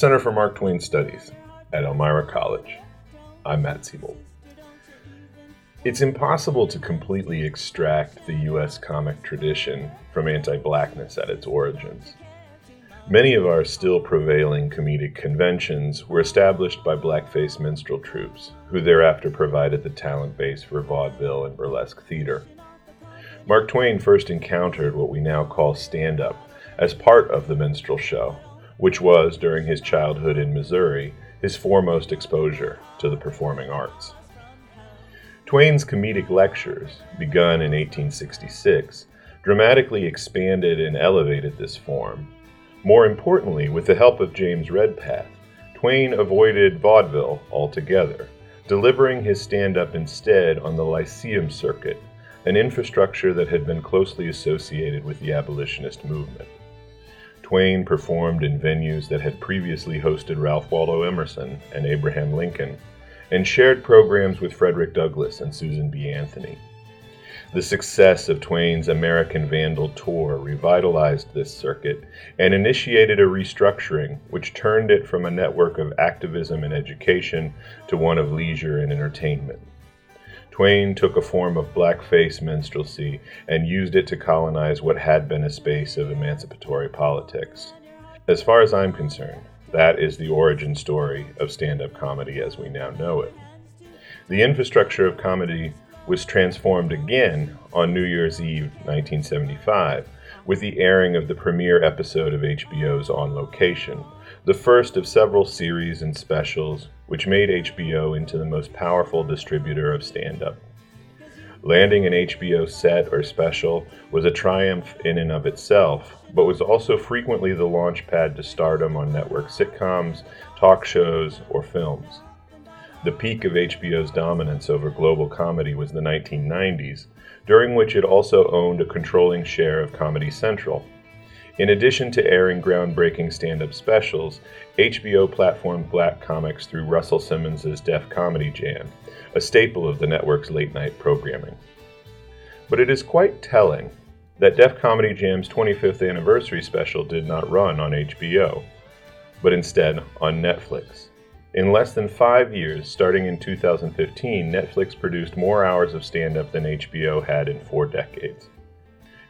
Center for Mark Twain Studies at Elmira College. I'm Matt Seybold. It's impossible to completely extract the U.S. comic tradition from anti blackness at its origins. Many of our still prevailing comedic conventions were established by blackface minstrel troupes, who thereafter provided the talent base for vaudeville and burlesque theater. Mark Twain first encountered what we now call stand up as part of the minstrel show, which was, during his childhood in Missouri, his foremost exposure to the performing arts. Twain's comedic lectures, begun in 1866, dramatically expanded and elevated this form. More importantly, with the help of James Redpath, Twain avoided vaudeville altogether, delivering his stand up instead on the Lyceum circuit, an infrastructure that had been closely associated with the abolitionist movement. Twain performed in venues that had previously hosted Ralph Waldo Emerson and Abraham Lincoln and shared programs with Frederick Douglass and Susan B. Anthony. The success of Twain's American Vandal tour revitalized this circuit and initiated a restructuring which turned it from a network of activism and education to one of leisure and entertainment. Twain took a form of blackface minstrelsy and used it to colonize what had been a space of emancipatory politics. As far as I'm concerned, that is the origin story of stand up comedy as we now know it. The infrastructure of comedy was transformed again on New Year's Eve 1975 with the airing of the premiere episode of HBO's On Location, the first of several series and specials which made HBO into the most powerful distributor of stand up. Landing an HBO set or special was a triumph in and of itself, but was also frequently the launch pad to stardom on network sitcoms, talk shows, or films. The peak of HBO's dominance over global comedy was the 1990s, during which it also owned a controlling share of Comedy Central. In addition to airing groundbreaking stand up specials, HBO platformed black comics through Russell Simmons' Def Comedy Jam, a staple of the network's late night programming. But it is quite telling that Def Comedy Jam's 25th anniversary special did not run on HBO, but instead on Netflix. In less than five years, starting in 2015, Netflix produced more hours of stand up than HBO had in four decades.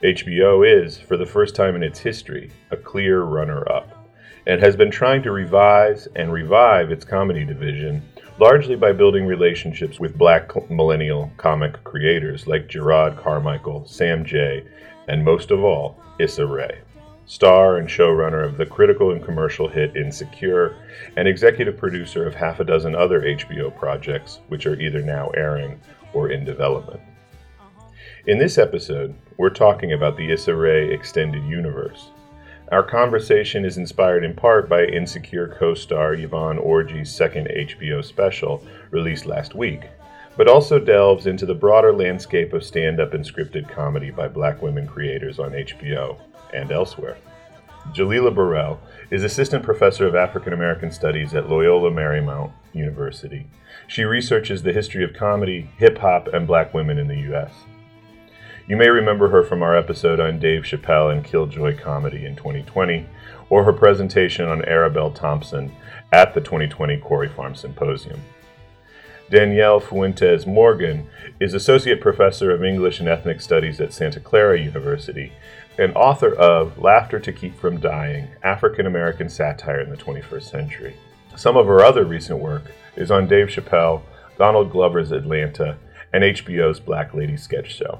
HBO is, for the first time in its history, a clear runner up, and has been trying to revise and revive its comedy division largely by building relationships with black millennial comic creators like Jerrod Carmichael, Sam Jay, and most of all, Issa Rae, star and showrunner of the critical and commercial hit Insecure, and executive producer of half a dozen other HBO projects, which are either now airing or in development. Uh-huh. In this episode, we're talking about the Issa Rae extended universe, our conversation is inspired in part by Insecure co star Yvonne Orji's second HBO special, released last week, but also delves into the broader landscape of stand up and scripted comedy by black women creators on HBO and elsewhere. Jalylah Burrell is Assistant Professor of African American Studies at Loyola Marymount University. She researches the history of comedy, hip hop, and black women in the U.S. You may remember her from our episode on Dave Chappelle and Killjoy Comedy in 2020, or her presentation on Arabelle Thompson at the 2020 Quarry Farm Symposium. Danielle Fuentes Morgan is Associate Professor of English and Ethnic Studies at Santa Clara University and author of Laughter to Keep from Dying African American Satire in the 21st Century. Some of her other recent work is on Dave Chappelle, Donald Glover's Atlanta, and HBO's Black Lady Sketch Show.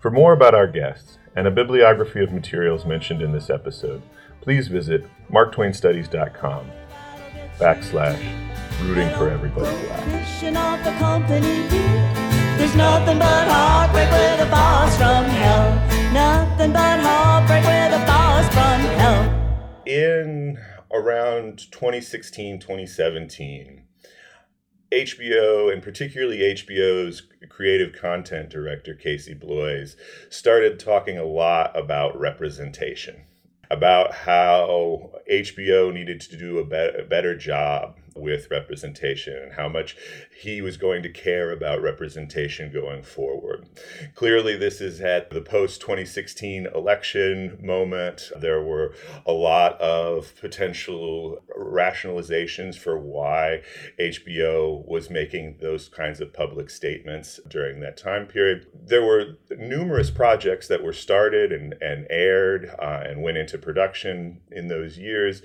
For more about our guests and a bibliography of materials mentioned in this episode, please visit marktwainstudies.com backslash rooting for everybody. There's nothing but heartbreak with a boss from hell. Nothing but heartbreak with a boss from hell. In around 2016, 2017, HBO and particularly HBO's creative content director, Casey Bloys, started talking a lot about representation, about how HBO needed to do a, be- a better job with representation and how much he was going to care about representation going forward. Clearly, this is at the post 2016 election moment. There were a lot of potential rationalizations for why HBO was making those kinds of public statements during that time period. There were numerous projects that were started and, and aired uh, and went into production in those years,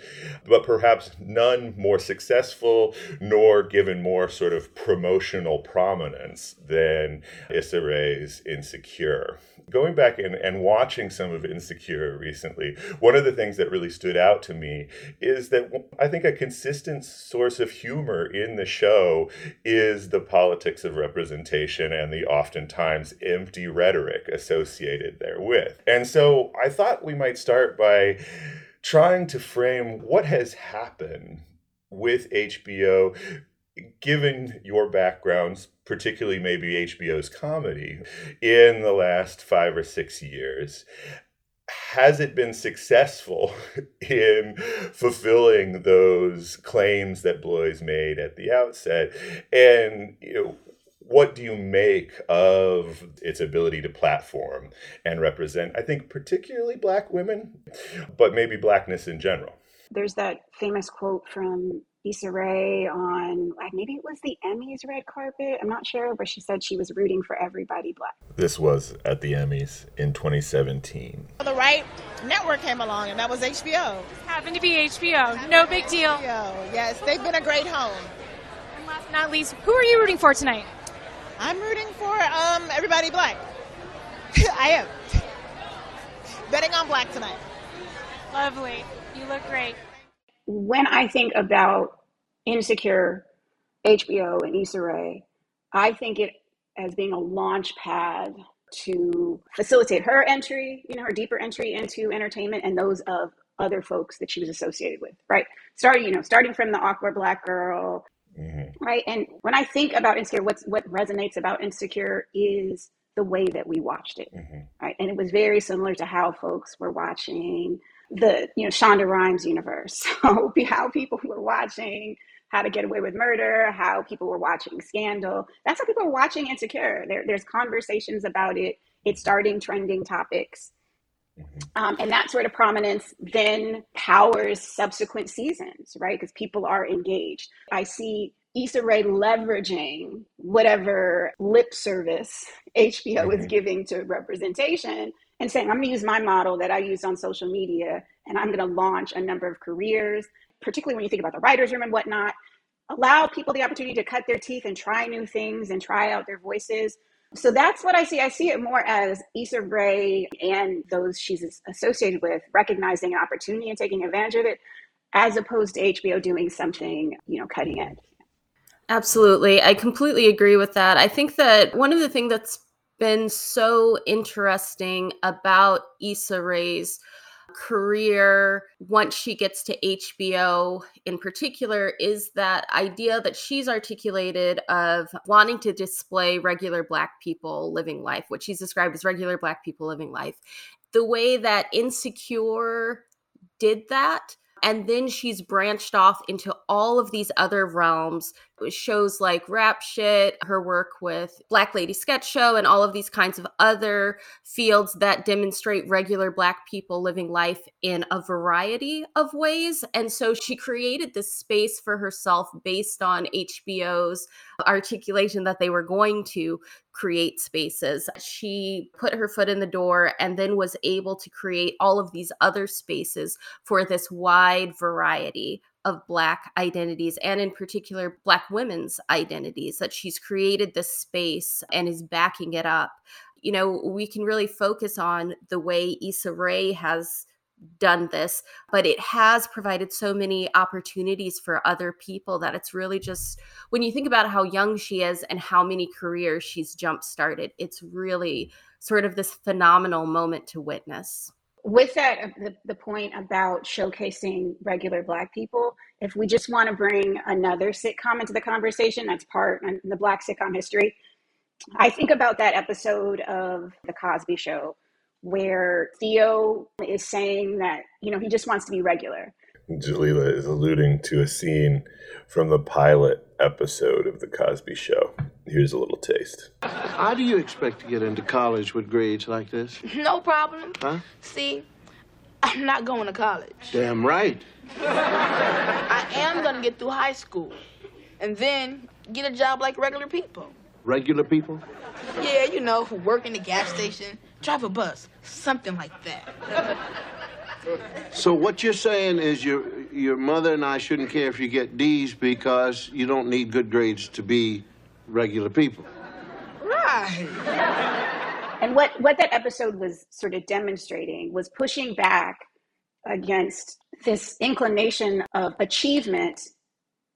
but perhaps none more successful successful nor given more sort of promotional prominence than Issa Rae's Insecure. Going back and, and watching some of Insecure recently, one of the things that really stood out to me is that I think a consistent source of humor in the show is the politics of representation and the oftentimes empty rhetoric associated therewith. And so I thought we might start by trying to frame what has happened with HBO, given your backgrounds, particularly maybe HBO's comedy, in the last five or six years, has it been successful in fulfilling those claims that Bloys made at the outset? And you know, what do you make of its ability to platform and represent, I think, particularly Black women, but maybe Blackness in general? There's that famous quote from Issa Rae on maybe it was the Emmys red carpet. I'm not sure, but she said she was rooting for everybody black. This was at the Emmys in 2017. The right network came along, and that was HBO. Happened to be HBO. No big deal. HBO. Yes, they've been a great home. And last but not least, who are you rooting for tonight? I'm rooting for um, everybody black. I am betting on black tonight. Lovely. You look great. When I think about Insecure, HBO, and Issa Rae, I think it as being a launch pad to facilitate her entry, you know, her deeper entry into entertainment and those of other folks that she was associated with, right? Starting, you know, starting from the awkward black girl, mm-hmm. right? And when I think about Insecure, what's what resonates about Insecure is the way that we watched it, mm-hmm. right? And it was very similar to how folks were watching the you know Shonda Rhimes universe. So how people were watching How to Get Away with Murder, how people were watching Scandal. That's how people were watching Insecure. There, there's conversations about it. It's starting trending topics. Mm-hmm. Um, and that sort of prominence then powers subsequent seasons, right? Because people are engaged. I see Issa Rae leveraging whatever lip service HBO mm-hmm. is giving to representation and saying, I'm going to use my model that I use on social media and I'm going to launch a number of careers, particularly when you think about the writer's room and whatnot. Allow people the opportunity to cut their teeth and try new things and try out their voices. So that's what I see. I see it more as Issa Rae and those she's associated with recognizing an opportunity and taking advantage of it, as opposed to HBO doing something, you know, cutting edge. Absolutely. I completely agree with that. I think that one of the things that's been so interesting about Issa Rae's career once she gets to HBO in particular is that idea that she's articulated of wanting to display regular black people living life, what she's described as regular black people living life. The way that Insecure did that and then she's branched off into all of these other realms shows like rap shit her work with black lady sketch show and all of these kinds of other fields that demonstrate regular black people living life in a variety of ways and so she created this space for herself based on hbo's articulation that they were going to create spaces. She put her foot in the door and then was able to create all of these other spaces for this wide variety of Black identities and, in particular, Black women's identities, that she's created this space and is backing it up. You know, we can really focus on the way Issa Rae has done this, but it has provided so many opportunities for other people that it's really just when you think about how young she is and how many careers she's jump started, it's really sort of this phenomenal moment to witness. With that, uh, the, the point about showcasing regular Black people, if we just want to bring another sitcom into the conversation, that's part of the Black sitcom history. I think about that episode of The Cosby Show where Theo is saying that, you know, he just wants to be regular. Jalylah is alluding to a scene from the pilot episode of The Cosby Show. Here's a little taste. How do you expect to get into college with grades like this? No problem. Huh? See, I'm not going to college. Damn right. I am going to get through high school and then get a job like regular people. Regular people? Yeah, you know, who work in the gas station, drive a bus, something like that. So what you're saying is your your mother and I shouldn't care if you get D's because you don't need good grades to be regular people. Right. And what, what that episode was sort of demonstrating was pushing back against this inclination of achievement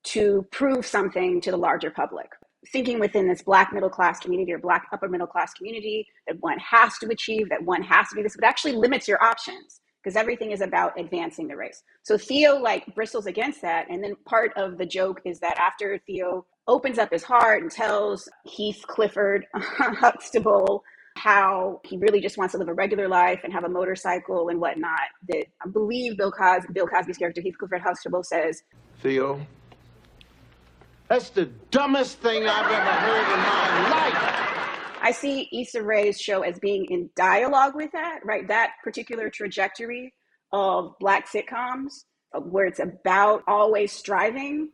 to prove something to the larger public. Thinking within this black middle class community or black upper middle class community that one has to achieve, that one has to do this, but actually limits your options because everything is about advancing the race. So Theo like bristles against that. And then part of the joke is that after Theo opens up his heart and tells Heath Clifford Huxtable how he really just wants to live a regular life and have a motorcycle and whatnot, that I believe Bill, Cos- Bill Cosby's character Heath Clifford Huxtable says, Theo, that's the dumbest thing I've ever heard in my life. I see Issa Rae's show as being in dialogue with that, right? That particular trajectory of black sitcoms uh, where it's about always striving,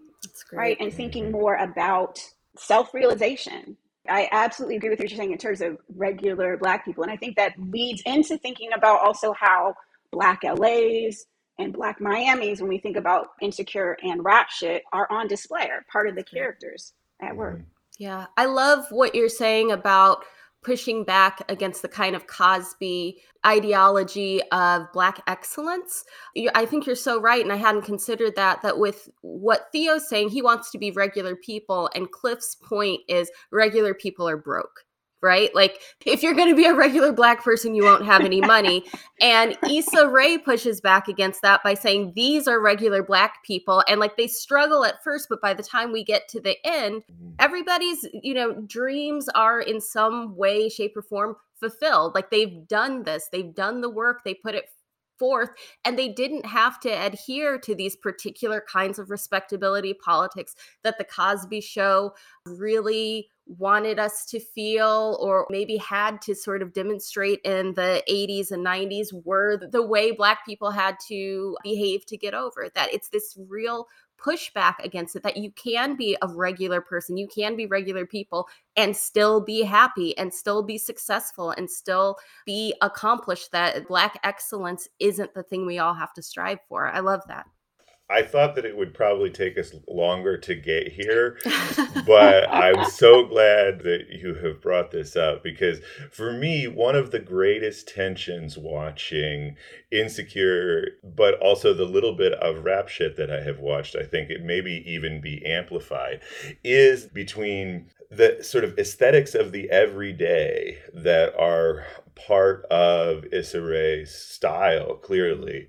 right? And thinking more about self realization. I absolutely agree with what you're saying in terms of regular black people. And I think that leads into thinking about also how black LAs and black Miamis, when we think about insecure and rap shit, are on display, are part of the characters at work. Yeah, I love what you're saying about pushing back against the kind of Cosby ideology of black excellence. I think you're so right, and I hadn't considered that. That with what Theo's saying, he wants to be regular people, and Cliff's point is regular people are broke. Right? Like, if you're going to be a regular black person, you won't have any money. and Issa Rae pushes back against that by saying these are regular black people. And like, they struggle at first, but by the time we get to the end, mm-hmm. everybody's you know dreams are in some way shape or form fulfilled like they've done this they've done the work they put it forth and they didn't have to adhere to these particular kinds of respectability politics that the cosby show really wanted us to feel or maybe had to sort of demonstrate in the 80s and 90s were the way black people had to behave to get over that it's this real pushback against it that you can be a regular person, you can be regular people and still be happy and still be successful and still be accomplished. That Black excellence isn't the thing we all have to strive for. I love that. I thought that it would probably take us longer to get here, but I'm so glad that you have brought this up because for me, one of the greatest tensions watching Insecure, but also the little bit of rap shit that I have watched, I think it maybe even be amplified, is between the sort of aesthetics of the everyday that are part of Issa Rae's style, clearly,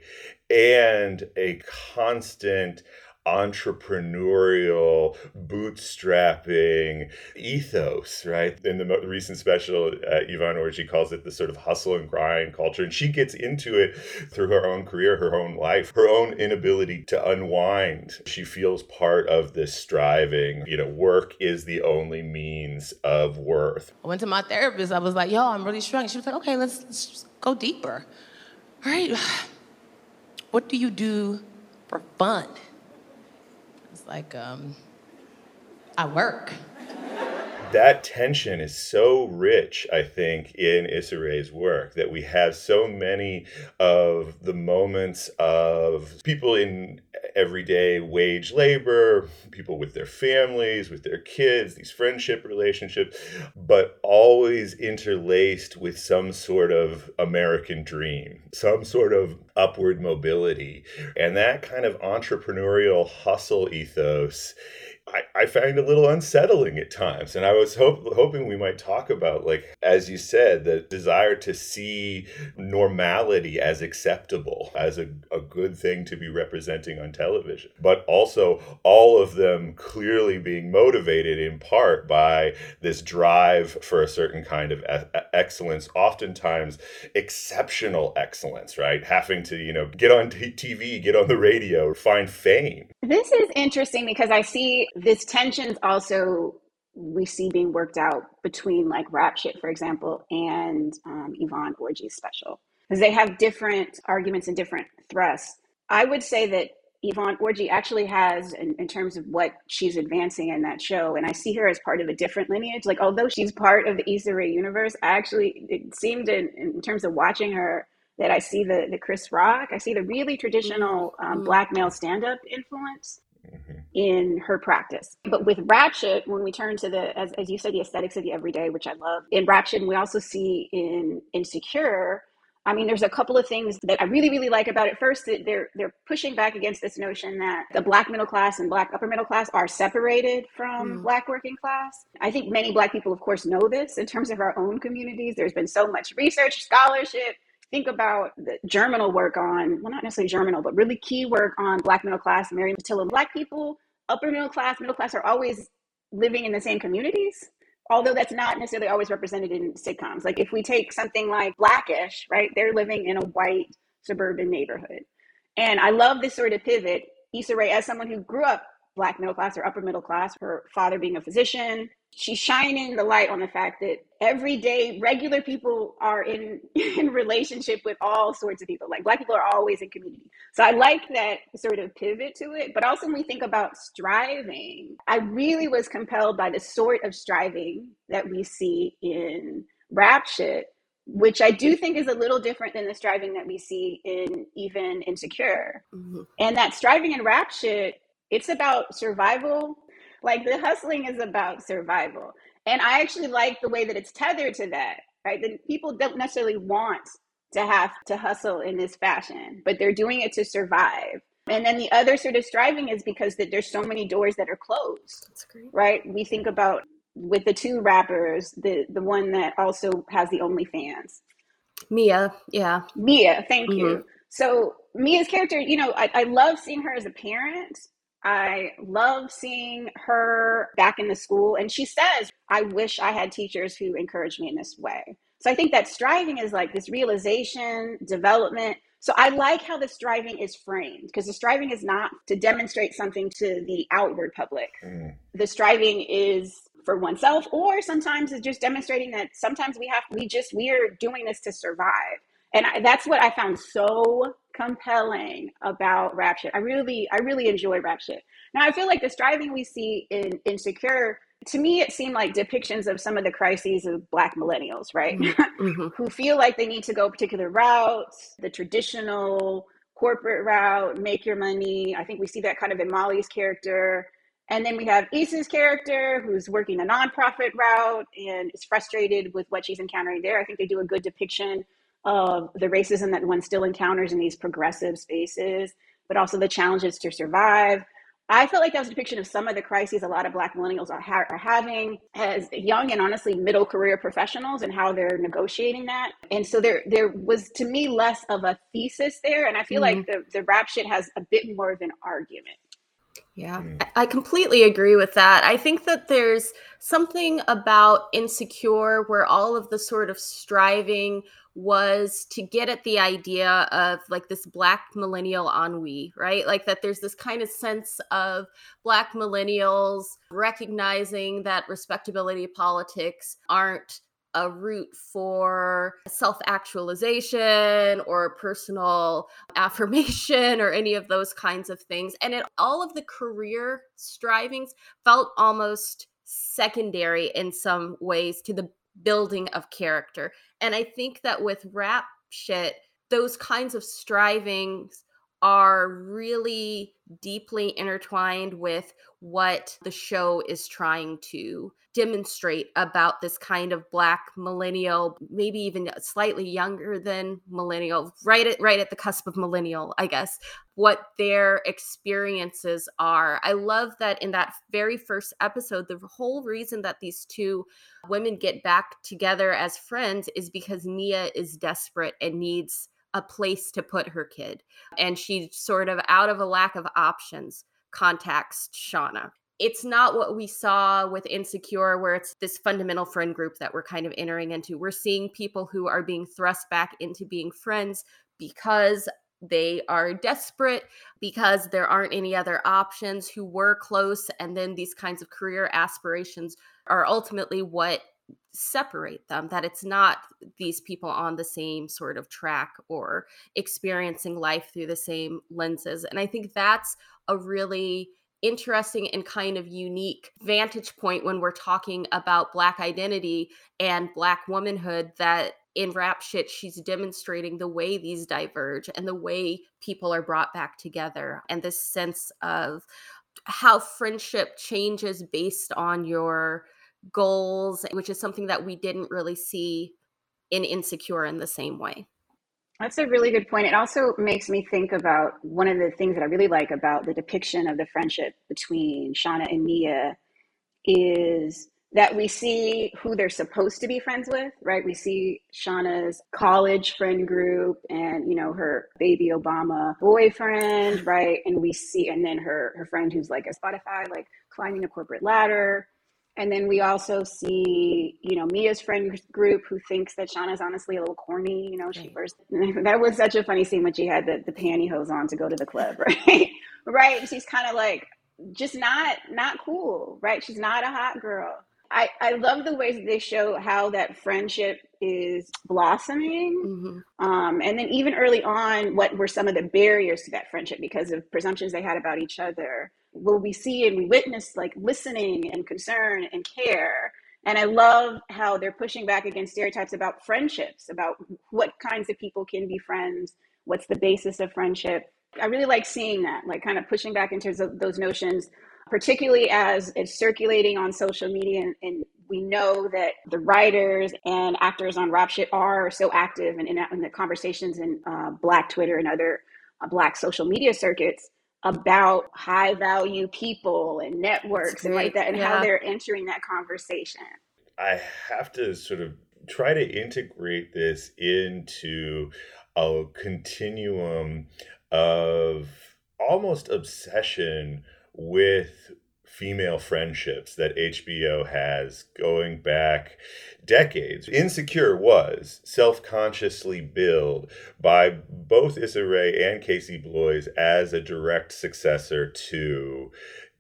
and a constant entrepreneurial bootstrapping ethos right in the recent special uh, yvonne orji calls it the sort of hustle and grind culture and she gets into it through her own career her own life her own inability to unwind she feels part of this striving you know work is the only means of worth I went to my therapist. I was like, yo, I'm really struggling. She was like, okay, let's, let's go deeper. All right, what do you do for fun? It's like, um, I work. That tension is so rich, I think, in Issa Rae's work that we have so many of the moments of people in everyday wage labor, people with their families, with their kids, these friendship relationships, but always interlaced with some sort of American dream, some sort of upward mobility. And that kind of entrepreneurial hustle ethos I, I find a little unsettling at times. And I was hope, hoping we might talk about, like, as you said, the desire to see normality as acceptable, as a, a good thing to be representing on television, but also all of them clearly being motivated in part by this drive for a certain kind of e- excellence, oftentimes exceptional excellence, right? Having to, you know, get on t- TV, get on the radio, find fame. This is interesting because I see this tensions also we see being worked out between like rap shit for example and um, yvonne orji's special. Because they have different arguments and different thrusts. I would say that yvonne orji actually has in, in terms of what she's advancing in that show and i see her as part of a different lineage like although she's part of the Issa Rae universe I actually it seemed in, in terms of watching her that i see the the chris rock i see the really traditional um, black male stand-up influence in her practice. But with Rap Shit, when we turn to the, as, as you said, the aesthetics of the everyday, which I love, in Rap Shit, we also see in Insecure, I mean, there's a couple of things that I really, really like about it. First, that they're they're pushing back against this notion that the black middle class and black upper middle class are separated from mm. black working class. I think many black people, of course, know this in terms of our own communities. There's been so much research, scholarship, think about the germinal work on, well, not necessarily germinal, but really key work on Black middle class, Mary Pattillo. Black people upper middle class, middle class are always living in the same communities, although that's not necessarily always represented in sitcoms. Like if we take something like Blackish, right? They're living in a white suburban neighborhood. And I love this sort of pivot. Issa Rae, as someone who grew up black middle class or upper middle class, her father being a physician. She's shining the light on the fact that everyday regular people are in in relationship with all sorts of people. Like black people are always in community. So I like that sort of pivot to it. But also when we think about striving, I really was compelled by the sort of striving that we see in rap shit which I do think is a little different than the striving that we see in even Insecure. Mm-hmm. And that striving in rap shit it's about survival. Like the hustling is about survival. And I actually like the way that it's tethered to that, right? That people don't necessarily want to have to hustle in this fashion, but they're doing it to survive. And then the other sort of striving is because that there's so many doors that are closed. Right? We think about with the two rappers, the the one that also has the OnlyFans. Mia, yeah. Mia, thank mm-hmm. you. So Mia's character, you know, I, I love seeing her as a parent I love seeing her back in the school. And she says, I wish I had teachers who encouraged me in this way. So I think that striving is like this realization, development. So I like how the striving is framed because the striving is not to demonstrate something to the outward public. Mm. The striving is for oneself, or sometimes it's just demonstrating that sometimes we have, we just, we are doing this to survive. And I, that's what I found so compelling about rap shit. I really, I really enjoy rap shit. Now I feel like the striving we see in Insecure, to me, it seemed like depictions of some of the crises of Black millennials, right? Mm-hmm. mm-hmm. Who feel like they need to go particular routes, the traditional corporate route, make your money. I think we see that kind of in Molly's character. And then we have Issa's character who's working a nonprofit route and is frustrated with what she's encountering there. I think they do a good depiction of the racism that one still encounters in these progressive spaces, but also the challenges to survive. I felt like that was a depiction of some of the crises a lot of Black millennials are, ha- are having as young and honestly middle career professionals and how they're negotiating that. And so there, there was to me less of a thesis there, and I feel mm-hmm. like the the rap shit has a bit more of an argument. Yeah, I completely agree with that. I think that there's something about Insecure where all of the sort of striving was to get at the idea of like this black millennial ennui, right? Like that there's this kind of sense of black millennials recognizing that respectability politics aren't a route for self actualization or personal affirmation or any of those kinds of things. And it, all of the career strivings felt almost secondary in some ways to the building of character. And I think that with rap shit, those kinds of strivings are really deeply intertwined with what the show is trying to demonstrate about this kind of black millennial maybe even slightly younger than millennial right at right at the cusp of millennial i guess what their experiences are. I love that in that very first episode the whole reason that these two women get back together as friends is because mia is desperate and needs a place to put her kid. And she sort of, out of a lack of options, contacts Shawna. It's not what we saw with Insecure, where it's this fundamental friend group that we're kind of entering into. We're seeing people who are being thrust back into being friends because they are desperate because there aren't any other options who were close and then these kinds of career aspirations are ultimately what separate them that it's not these people on the same sort of track or experiencing life through the same lenses and i think that's a really interesting and kind of unique vantage point when we're talking about black identity and black womanhood that in rap shit she's demonstrating the way these diverge and the way people are brought back together and this sense of how friendship changes based on your goals, which is something that we didn't really see in Insecure in the same way. That's a really good point. It also makes me think about one of the things that I really like about the depiction of the friendship between Shawna and Mia is that we see who they're supposed to be friends with, right? We see Shawna's college friend group and, you know, her baby Obama boyfriend, right? And we see, and then her, her friend who's like a Spotify, like climbing a corporate ladder. And then we also see, you know, Mia's friend group who thinks that Shawna's honestly a little corny. You know, she first, that was such a funny scene when she had the, the pantyhose on to go to the club, right? right. She's kind of like, just not, not cool, right? She's not a hot girl. I, I love the ways that they show how that friendship is blossoming. Mm-hmm. Um, and then even early on, what were some of the barriers to that friendship because of presumptions they had about each other will we see and we witness like listening and concern and care. And i love how they're pushing back against stereotypes about friendships about what kinds of people can be friends what's the basis of friendship. I really like seeing that like kind of pushing back into those notions particularly as it's circulating on social media and, and we know that the writers and actors on rap shit are so active and in, in, the conversations in uh, black twitter and other uh, black social media circuits about high value people and networks and like that and yeah. how they're entering that conversation. I have to sort of try to integrate this into a continuum of almost obsession with female friendships that HBO has going back decades. Insecure was self consciously billed by both Issa Rae and Casey Bloys as a direct successor to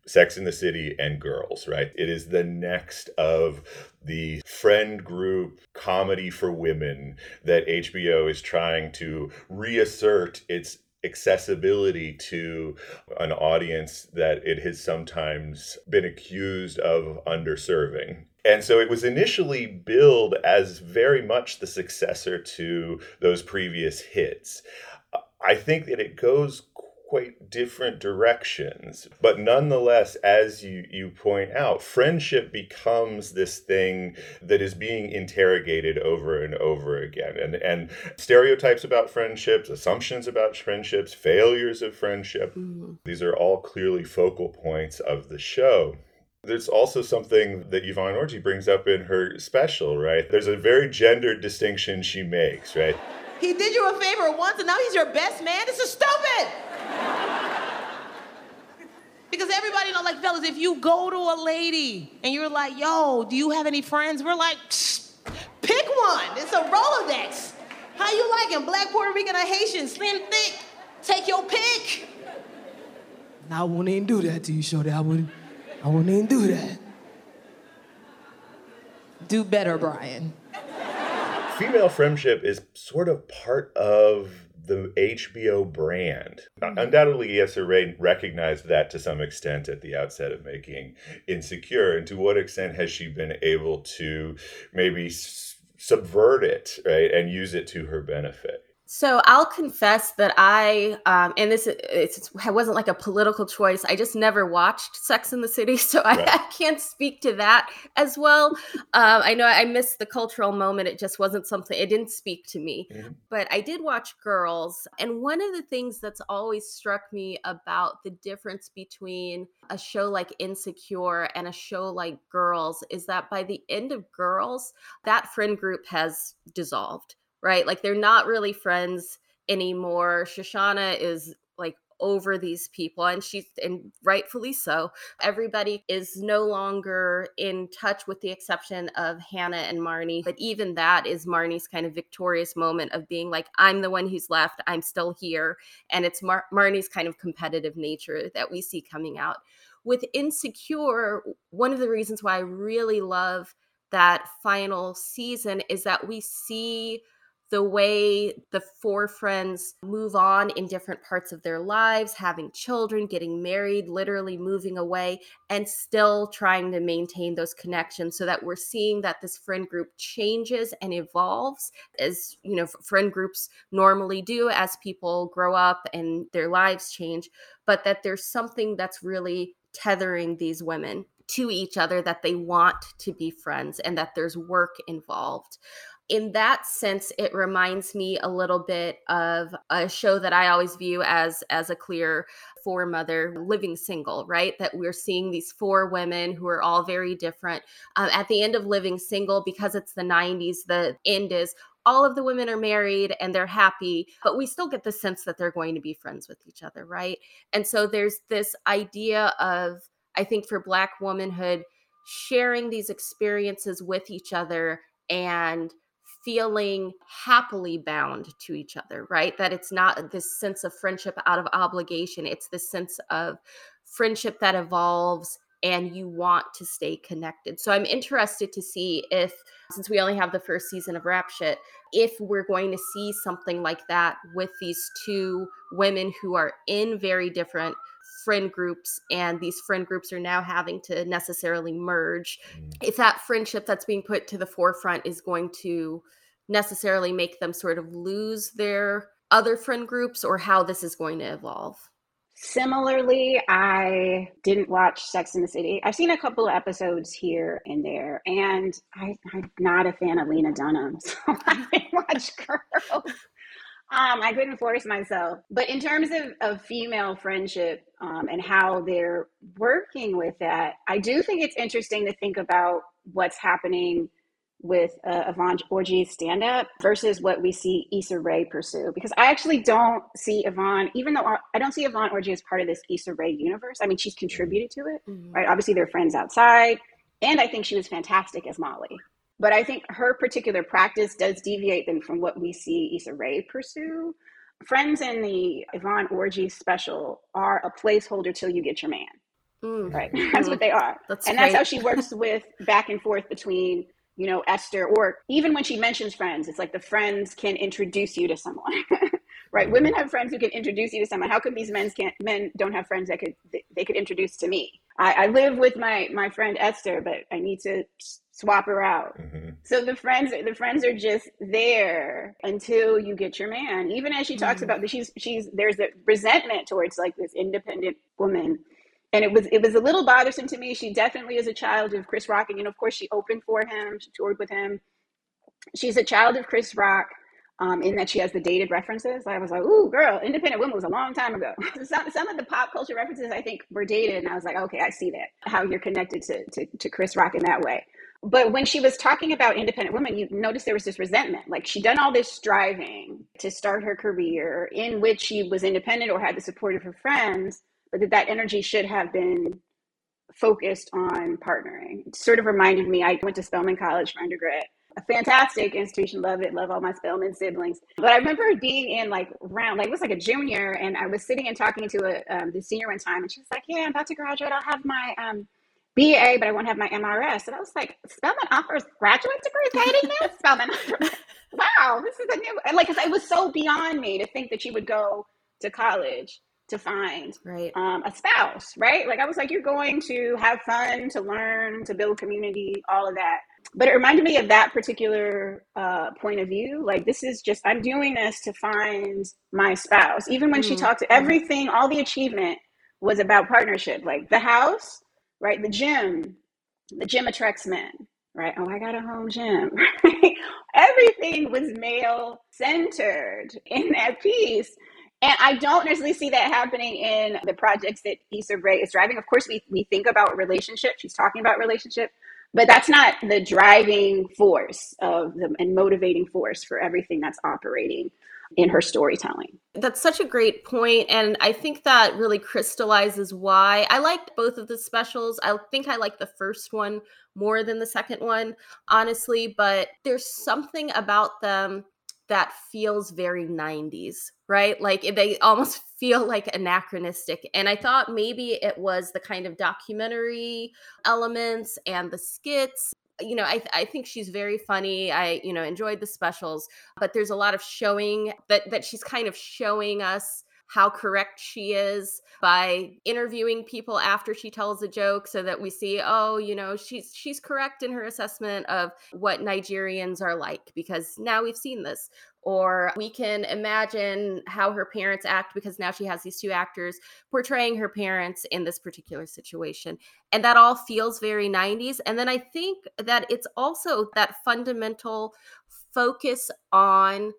Sex in the City and Girls, right? It is the next of the friend group comedy for women that HBO is trying to reassert its accessibility to an audience that it has sometimes been accused of underserving. And so it was initially billed as very much the successor to those previous hits. I think that it goes quite different directions. But nonetheless, as you, you point out, friendship becomes this thing that is being interrogated over and over again. And, and stereotypes about friendships, assumptions about friendships, failures of friendship, mm-hmm. these are all clearly focal points of the show. There's also something that Yvonne Orji brings up in her special, right? There's a very gendered distinction she makes, right? He did you a favor once and now he's your best man? This is stupid! Because everybody know, like, fellas, if you go to a lady and you're like, yo, do you have any friends? We're like, pick one. It's a Rolodex. How you like him? Black, Puerto Rican, or Haitian? Slim, thick? Take your pick. I won't even do that to you, Shorty. I wouldn't, I won't even do that. Do better, Brian. Female friendship is sort of part of the HBO brand. Mm-hmm. Undoubtedly, Issa Rae recognized that to some extent at the outset of making Insecure. And to what extent has she been able to maybe subvert it, right, and use it to her benefit? So I'll confess that I, um, and this it's, it wasn't like a political choice. I just never watched Sex in the City, so I, right. I can't speak to that as well. Um, I know I missed the cultural moment. It just wasn't something. It didn't speak to me. Mm-hmm. But I did watch Girls, and one of the things that's always struck me about the difference between a show like Insecure and a show like Girls is that by the end of Girls, that friend group has dissolved right? Like they're not really friends anymore. Shoshanna is like over these people and she's and rightfully so everybody is no longer in touch with the exception of hannah and marnie but even that is marnie's kind of victorious moment of being like i'm the one who's left i'm still here and it's Mar- marnie's kind of competitive nature that we see coming out with insecure one of the reasons why i really love that final season is that we see the way the four friends move on in different parts of their lives, having children, getting married, literally moving away, and still trying to maintain those connections so that we're seeing that this friend group changes and evolves as, you know, friend groups normally do as people grow up and their lives change, but that there's something that's really tethering these women to each other that they want to be friends and that there's work involved in that sense it reminds me a little bit of a show that i always view as as a clear for mother living single right that we're seeing these four women who are all very different um, at the end of living single because it's the 90s the end is all of the women are married and they're happy, but we still get the sense that they're going to be friends with each other, right? And so there's this idea of, I think, for Black womanhood, sharing these experiences with each other and feeling happily bound to each other, right? That it's not this sense of friendship out of obligation, it's this sense of friendship that evolves and you want to stay connected. So I'm interested to see if, since we only have the first season of Rap Shit, if we're going to see something like that with these two women who are in very different friend groups and these friend groups are now having to necessarily merge mm. if that friendship that's being put to the forefront is going to necessarily make them sort of lose their other friend groups or how this is going to evolve Similarly, I didn't watch Sex in the City. I've seen a couple of episodes here and there, and I, am not a fan of Lena Dunham, so I didn't watch Girls. Um, I couldn't force myself. But in terms of, of female friendship um, and how they're working with that, I do think it's interesting to think about what's happening with uh, Yvonne Orji's stand up versus what we see Issa Rae pursue. Because I actually don't see Yvonne, even though I don't see Yvonne Orji as part of this Issa Rae universe. I mean, she's contributed to it, mm-hmm. right? Obviously, they're friends outside. And I think she was fantastic as Molly. But I think her particular practice does deviate then from what we see Issa Rae pursue. Friends in the Yvonne Orji special are a placeholder till you get your man. Mm. Right. That's what they are. That's and great. that's how she works with back and forth between, you know, Esther or even when she mentions friends, it's like the friends can introduce you to someone. right. Women have friends who can introduce you to someone. How come these men can't men don't have friends that could they could introduce to me? I, I live with my my friend Esther, but I need to swap her out. So the friends the friends are just there until you get your man. Even as she talks mm-hmm. about that she's she's there's a resentment towards like this independent woman. And it was it was a little bothersome to me. She definitely is a child of Chris Rock. And you know, of course she opened for him, she toured with him. She's a child of Chris Rock um, in that she has the dated references. I was like, ooh, girl, Independent Woman was a long time ago. some, some of the pop culture references I think were dated. And I was like, okay, I see that, how you're connected to, to, to Chris Rock in that way. But when she was talking about independent women, you notice there was this resentment. Like she'd done all this striving to start her career in which she was independent or had the support of her friends, but that that energy should have been focused on partnering. It sort of reminded me, I went to Spelman College for undergrad a fantastic institution. Love it. Love all my Spelman siblings. But I remember being in like round, like it was like a junior, and I was sitting and talking to a um, the senior one time, and she was like, "Yeah, I'm about to graduate. I'll have my um, BA, but I won't have my MRS." And I was like, "Spelman offers graduate degrees hating this? Spelman, wow, this is a new." And like, it was so beyond me to think that she would go to college to find right. um, a spouse, right? Like I was like, you're going to have fun, to learn, to build community, all of that but it reminded me of that particular uh, point of view. Like, this is just, I'm doing this to find my spouse. Even when she Mm, talked to mm. everything, all the achievement was about partnership. Like the house, right? The gym, the gym attracts men, right? Oh, I got a home gym. Everything was male centered in that piece. And I don't necessarily see that happening in the projects that Issa Rae is driving. Of course, we, we think about relationship. She's talking about relationship, but that's not the driving force of the and motivating force for everything that's operating in her storytelling. That's such a great point, and I think that really crystallizes why I liked both of the specials. I think I like the first one more than the second one, honestly, but there's something about them that feels very 90s, right? Like they almost feel like anachronistic. And I thought maybe it was the kind of documentary elements and the skits you know, I, I think she's very funny. I, you know, enjoyed the specials, but there's a lot of showing that that she's kind of showing us how correct she is by interviewing people after she tells a joke so that we see oh you know she's she's correct in her assessment of what Nigerians are like because now we've seen this. Or we can imagine how her parents act because now she has these two actors portraying her parents in this particular situation. And that all feels very 90s and then i think that it's also that fundamental focus on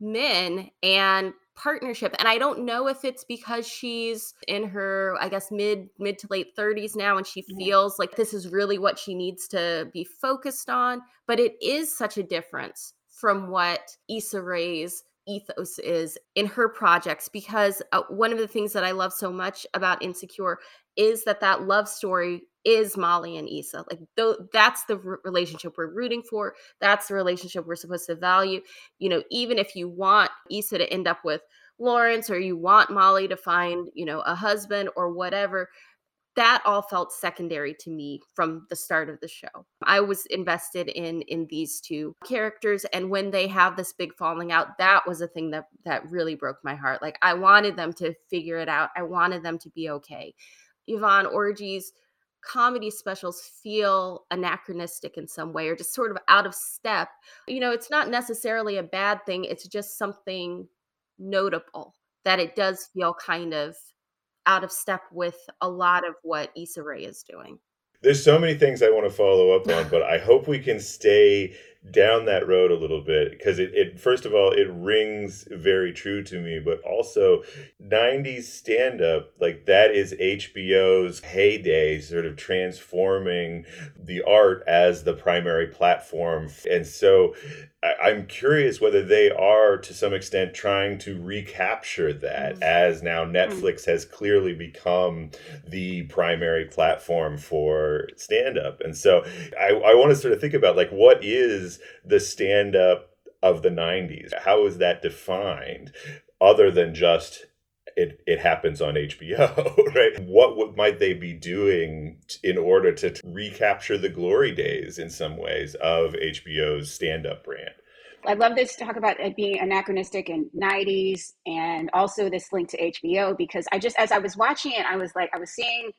men and partnership and i don't know if it's because she's in her i guess mid mid to late 30s now and she feels like this is really what she needs to be focused on but it is such a difference from what Issa Rae's ethos is in her projects because uh, one of the things that I love so much about Insecure is that that love story is Molly and Issa. Like th- that's the relationship we're rooting for. That's the relationship we're supposed to value. You know, even if you want Issa to end up with Lawrence or you want Molly to find, you know, a husband or whatever, that all felt secondary to me from the start of the show. I was invested in in these two characters and when they have this big falling out, that was a thing that that really broke my heart. Like I wanted them to figure it out. I wanted them to be okay. Yvonne Orji's comedy specials feel anachronistic in some way or just sort of out of step. You know, it's not necessarily a bad thing, it's just something notable that it does feel kind of out of step with a lot of what Issa Rae is doing. There's so many things I want to follow up on, but I hope we can stay down that road a little bit because it, it first of all it rings very true to me but also 90s stand up like that is hbo's heyday sort of transforming the art as the primary platform. And so I, i'm curious whether they are to some extent trying to recapture that mm. as now mm. netflix has clearly become the primary platform for stand up and so i, I want to sort of think about like what is the stand up of the 90s? How is that defined other than just it, it happens on HBO, right? What would, might they be doing in order to recapture the glory days in some ways of HBO's stand up brand? I love this talk about it being anachronistic and 90s and also this link to HBO because I just, as I was watching it, I was like, I was seeing,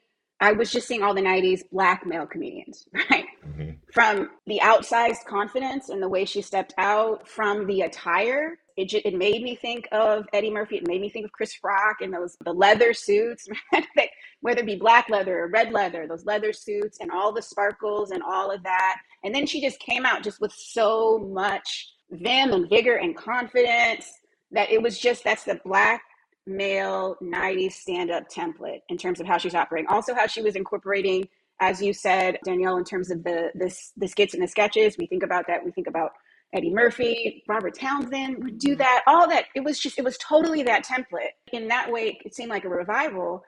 I was just seeing all the 90s black male comedians, right? Mm-hmm. From the outsized confidence and the way she stepped out, from the attire. It, it made me think of Eddie Murphy. It made me think of Chris Rock and those the leather suits, whether it be black leather or red leather, those leather suits and all the sparkles and all of that. And then she just came out just with so much vim and vigor and confidence that it was just that's the black male 90s stand-up template in terms of how she's operating. Also how she was incorporating as you said danielle in terms of the this the skits and the sketches. We think about that. We think about eddie murphy robert townsend. Would do that. All that it was just it was totally that template. In that way it seemed like a revival.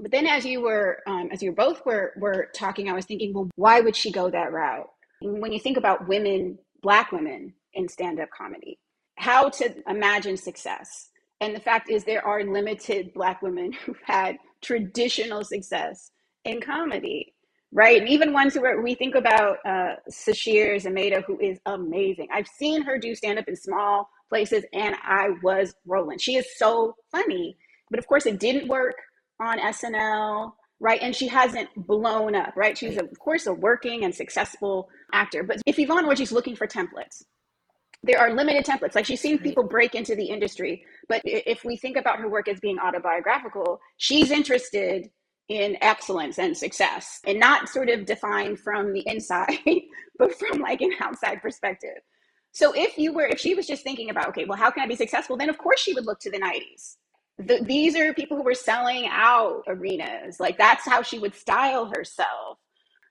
But then as you were um, as you both were were talking i was thinking well why would she go that route? When you think about women black women in stand-up comedy how to imagine success and the fact is there are limited black women who've had traditional success in comedy right and even ones who are we think about uh Sasheer Zamata who is amazing i've seen her do stand-up in small places and i was rolling she is so funny but of course it didn't work on snl right? And she hasn't blown up, right? She's, of course, a working and successful actor. But if Yvonne Orji's looking for templates, there are limited templates. Like she's seen people break into the industry. But if we think about her work as being autobiographical, she's interested in excellence and success and not sort of defined from the inside, but from like an outside perspective. So if you were, if she was just thinking about, okay, well, how can I be successful? Then of course she would look to the 90s. The, these are people who were selling out arenas. Like that's how she would style herself.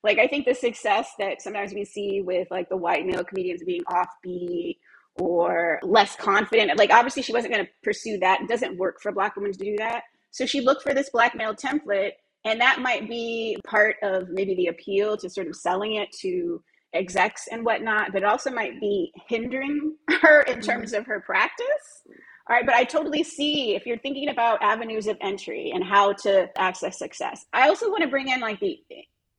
Like I think the success that sometimes we see with like the white male comedians being offbeat or less confident. Like obviously she wasn't going to pursue that. It doesn't work for black women to do that. So she looked for this black male template and that might be part of maybe the appeal to sort of selling it to execs and whatnot, but it also might be hindering her in mm-hmm. terms of her practice. All right, but I totally see if you're thinking about avenues of entry and how to access success. I also want to bring in like the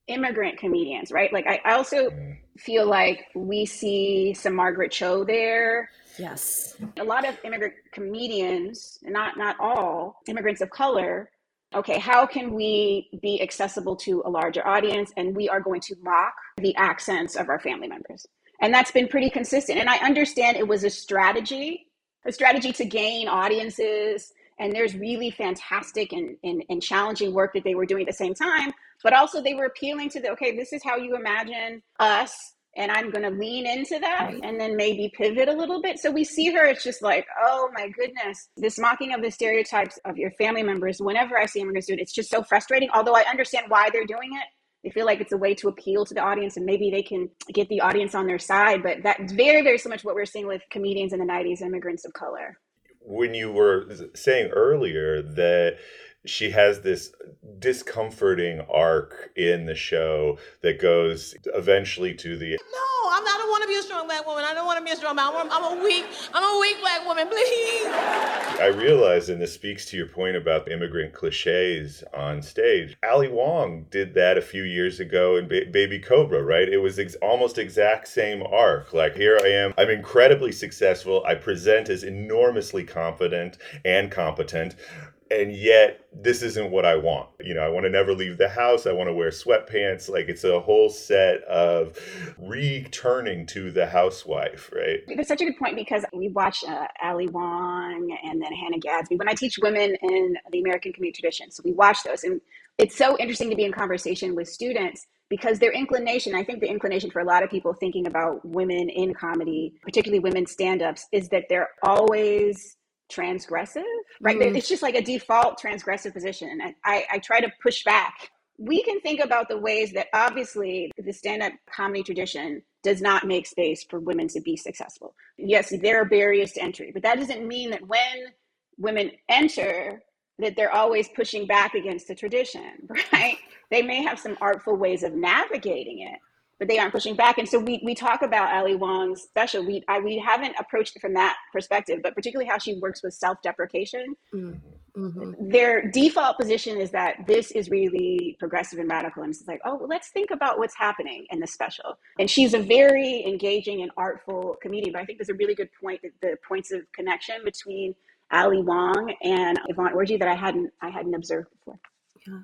immigrant comedians, right? Like I, I also mm-hmm. feel like we see some Margaret Cho there. Yes. A lot of immigrant comedians, not not all immigrants of color, okay, how can we be accessible to a larger audience? And we are going to mock the accents of our family members. And that's been pretty consistent. And I understand it was a strategy, a strategy to gain audiences. And there's really fantastic and, and, and challenging work that they were doing at the same time. But also, they were appealing to the okay, this is how you imagine us and I'm going to lean into that and then maybe pivot a little bit. So we see her, it's just like, oh my goodness, this mocking of the stereotypes of your family members. Whenever I see immigrants do it, it's just so frustrating. Although I understand why they're doing it. They feel like it's a way to appeal to the audience and maybe they can get the audience on their side. But that's very, very so much what we're seeing with comedians in the 90s, immigrants of color. When you were saying earlier that she has this discomforting arc in the show that goes eventually to the no i'm not i don't want to be a strong black woman. I don't want to be a strong black woman. I'm a weak i'm a weak black woman please. I realize and this speaks to your point about immigrant cliches on stage ali wong did that a few years ago in ba- baby cobra right? It was ex- almost exact same arc. Like here i am i'm incredibly successful i present as enormously confident and competent and yet this isn't what I want. You know, I want to never leave the house. I want to wear sweatpants. Like it's a whole set of returning to the housewife, right? That's such a good point because we watch uh, Ali Wong and then Hannah Gadsby. When I teach women in the American community tradition, so we watch those, and it's so interesting to be in conversation with students because their inclination, I think the inclination for a lot of people thinking about women in comedy, particularly women stand ups, is that they're always transgressive, right? Mm. It's just like a default transgressive position. And I, I try to push back. We can think about the ways that obviously the stand up comedy tradition does not make space for women to be successful. Yes, there are barriers to entry, but that doesn't mean that when women enter, that they're always pushing back against the tradition, right? They may have some artful ways of navigating it, but they aren't pushing back. And so we, we talk about Ali Wong's special. We I, we haven't approached it from that perspective, but particularly how she works with self deprecation. Mm-hmm. Their default position is that this is really progressive and radical, and it's like, oh, well, let's think about what's happening in the special. And she's a very engaging and artful comedian. But I think there's a really good point that the points of connection between Ali Wong and Yvonne Orji that I hadn't I hadn't observed before. Yeah.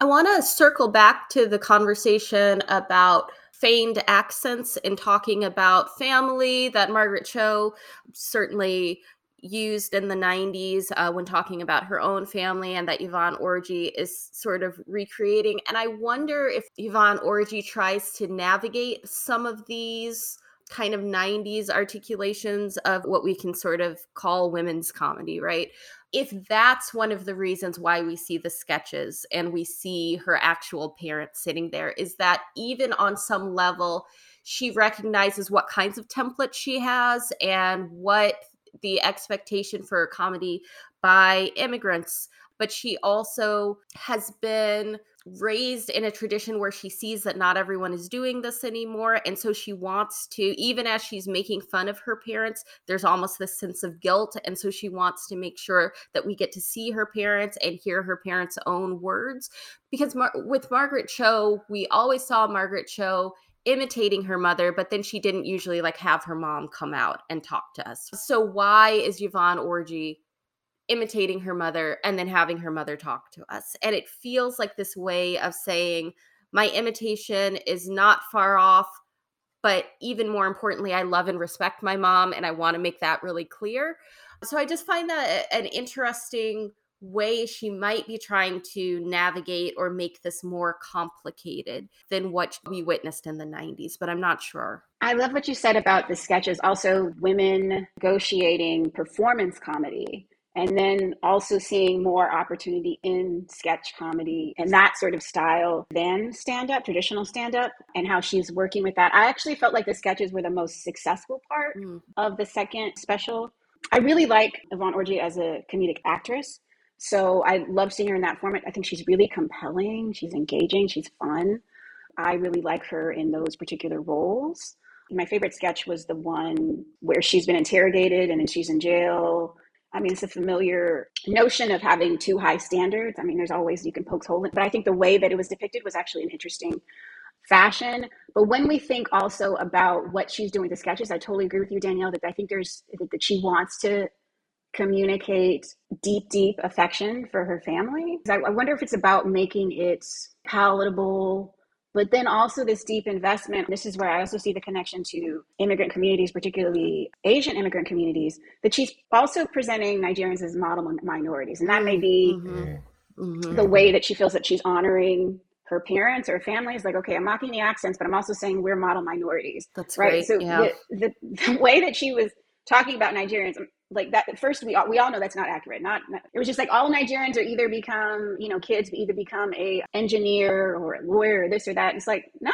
I want to circle back to the conversation about feigned accents in talking about family that Margaret Cho certainly used in the 90s uh, when talking about her own family and that Yvonne Orji is sort of recreating. And I wonder if Yvonne Orji tries to navigate some of these kind of 90s articulations of what we can sort of call women's comedy, right? If that's one of the reasons why we see the sketches and we see her actual parents sitting there is that even on some level she recognizes what kinds of templates she has and what the expectation for comedy by immigrants but she also has been raised in a tradition where she sees that not everyone is doing this anymore and so she wants to even as she's making fun of her parents there's almost this sense of guilt and so she wants to make sure that we get to see her parents and hear her parents own words. Because Mar- with Margaret Cho we always saw Margaret Cho imitating her mother but then she didn't usually like have her mom come out and talk to us. So why is Yvonne Orji imitating her mother and then having her mother talk to us. And it feels like this way of saying, my imitation is not far off, but even more importantly, I love and respect my mom, and I want to make that really clear. So I just find that an interesting way she might be trying to navigate or make this more complicated than what we witnessed in the 90s, but I'm not sure. I love what you said about the sketches, also women negotiating performance comedy. And then also seeing more opportunity in sketch comedy and that sort of style than stand up, traditional stand up, and how she's working with that. I actually felt like the sketches were the most successful part mm. of the second special. I really like Yvonne Orji as a comedic actress. So I love seeing her in that format. I think she's really compelling. She's engaging. She's fun. I really like her in those particular roles. My favorite sketch was the one where she's been interrogated and then she's in jail. I mean, it's a familiar notion of having too high standards. I mean, there's always you can poke holes in, but I think the way that it was depicted was actually an interesting fashion. But when we think also about what she's doing with the sketches, I totally agree with you, Danielle, that I think there's that she wants to communicate deep, deep affection for her family. I, I wonder if it's about making it palatable, but then also this deep investment. This is where I also see the connection to immigrant communities, particularly Asian immigrant communities, that she's also presenting Nigerians as model minorities. And that may be mm-hmm. Mm-hmm. the way that she feels that she's honoring her parents or family is like, okay, I'm mocking the accents, but I'm also saying we're model minorities. That's right. right? So yeah. the, the, the way that she was talking about Nigerians, um, like that at first we all, we all know that's not accurate not, not, it was just like all nigerians are either become you know kids either become a engineer or a lawyer or this or that. It's like no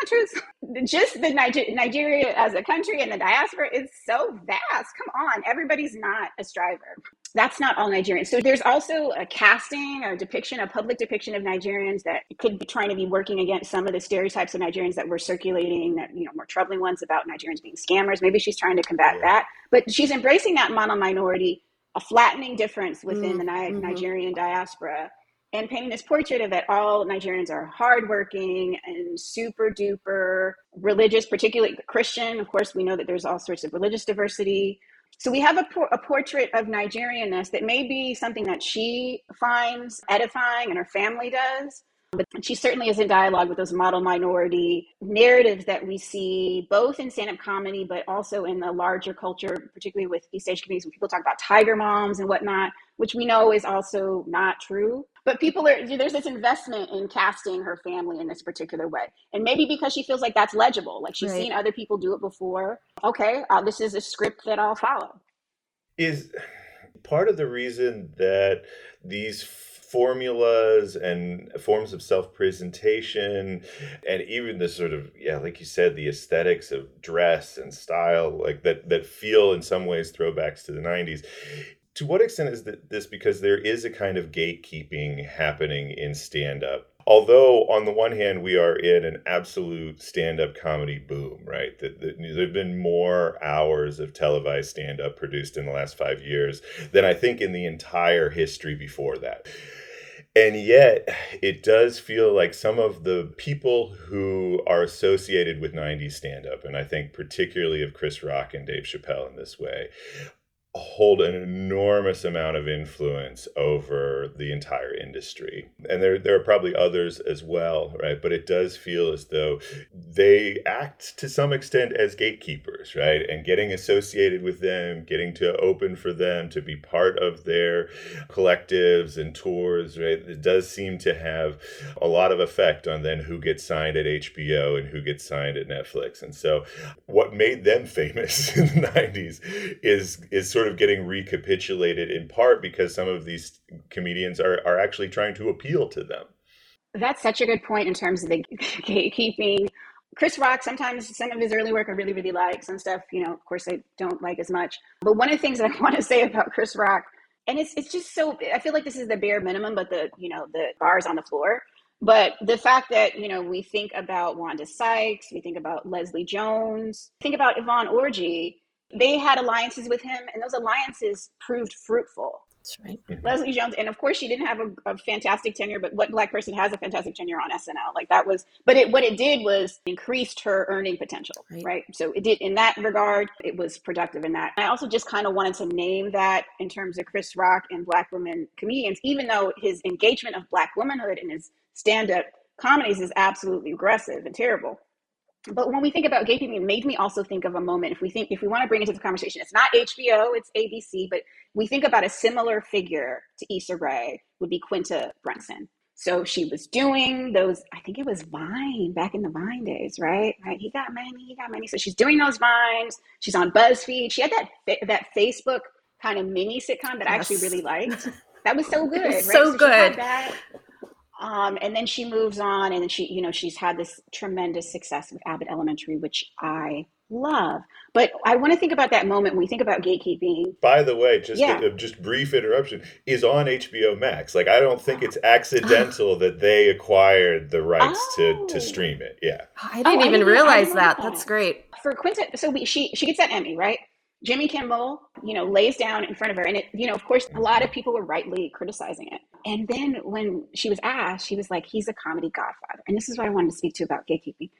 not true just the Niger- nigeria as a country and the diaspora is so vast come on everybody's not a striver that's not all Nigerians. So there's also a casting, a depiction, a public depiction of Nigerians that could be trying to be working against some of the stereotypes of Nigerians that were circulating, that you know, more troubling ones about Nigerians being scammers. Maybe she's trying to combat yeah. that, but she's embracing that mono minority, a flattening difference within mm-hmm. the Ni- mm-hmm. Nigerian diaspora, and painting this portrait of that all Nigerians are hardworking and super duper religious, particularly Christian. Of course, we know that there's all sorts of religious diversity so we have a, a portrait of Nigerianness that may be something that she finds edifying and her family does. But she certainly is in dialogue with those model minority narratives that we see both in stand up comedy, but also in the larger culture, particularly with East Asian communities when people talk about tiger moms and whatnot, which we know is also not true. But people are, there's this investment in casting her family in this particular way. And maybe because she feels like that's legible, like she's right. seen other people do it before. Okay, uh, this is a script that I'll follow. Is part of the reason that these formulas and forms of self-presentation and even the sort of yeah like you said the aesthetics of dress and style like that that feel in some ways throwbacks to the 90s to what extent is this because there is a kind of gatekeeping happening in stand up although on the one hand we are in an absolute stand-up comedy boom right? That the, there have been more hours of televised stand-up produced in the last five years than i think in the entire history before that and yet it does feel like some of the people who are associated with 90s stand up and i think particularly of chris rock and dave chappelle in this way hold an enormous amount of influence over the entire industry. And there, there are probably others as well, right? But it does feel as though they act to some extent as gatekeepers, right? And getting associated with them, getting to open for them, to be part of their collectives and tours, right? It does seem to have a lot of effect on then who gets signed at HBO and who gets signed at Netflix. And so what made them famous in the 90s is is sort sort of getting recapitulated in part because some of these comedians are, are actually trying to appeal to them. That's such a good point in terms of the gatekeeping. Chris Rock, sometimes some of his early work I really, really like. Some stuff, you know, of course, I don't like as much. But one of the things that I want to say about Chris Rock, and it's it's just so I feel like this is the bare minimum, but the you know the bars on the floor. But the fact that you know we think about Wanda Sykes, we think about Leslie Jones, think about Yvonne Orji, they had alliances with him, and those alliances proved fruitful. That's right. Mm-hmm. Leslie Jones, and of course, she didn't have a, a, fantastic tenure, but what black person has a fantastic tenure on SNL? Like that was, but it, what it did was increased her earning potential, right. right? So it did in that regard, it was productive in that. I also just kind of wanted to name that in terms of Chris Rock and black women comedians, even though his engagement of black womanhood in his stand up comedies is absolutely aggressive and terrible but when we think about gatekeeping, it made me also think of a moment. If we think, if we want to bring it to the conversation, it's not HBO, it's ABC, but we think about a similar figure to Issa Rae would be Quinta Brunson. So she was doing those, I think it was Vine back in the Vine days, right? Right. He got money, he got money. So she's doing those Vines. She's on BuzzFeed. She had that that Facebook kind of mini sitcom that yes. I actually really liked. That was so good. Right? So, so good. Um, and then she moves on, and then she, you know, she's had this tremendous success with Abbott Elementary, which I love. But I want to think about that moment when we think about gatekeeping. By the way, just yeah. a, just brief interruption is on HBO Max. Like I don't think it's accidental that they acquired the rights oh. to to oh. stream it. Yeah, I didn't oh, even I realize didn't that. that. That's great for Quinta. So we, she she gets that Emmy, right? Jimmy Kimmel, you know, lays down in front of her. And it, you know, of course, a lot of people were rightly criticizing it. And then when she was asked, she was like, he's a comedy godfather. And this is what I wanted to speak to about gatekeeping.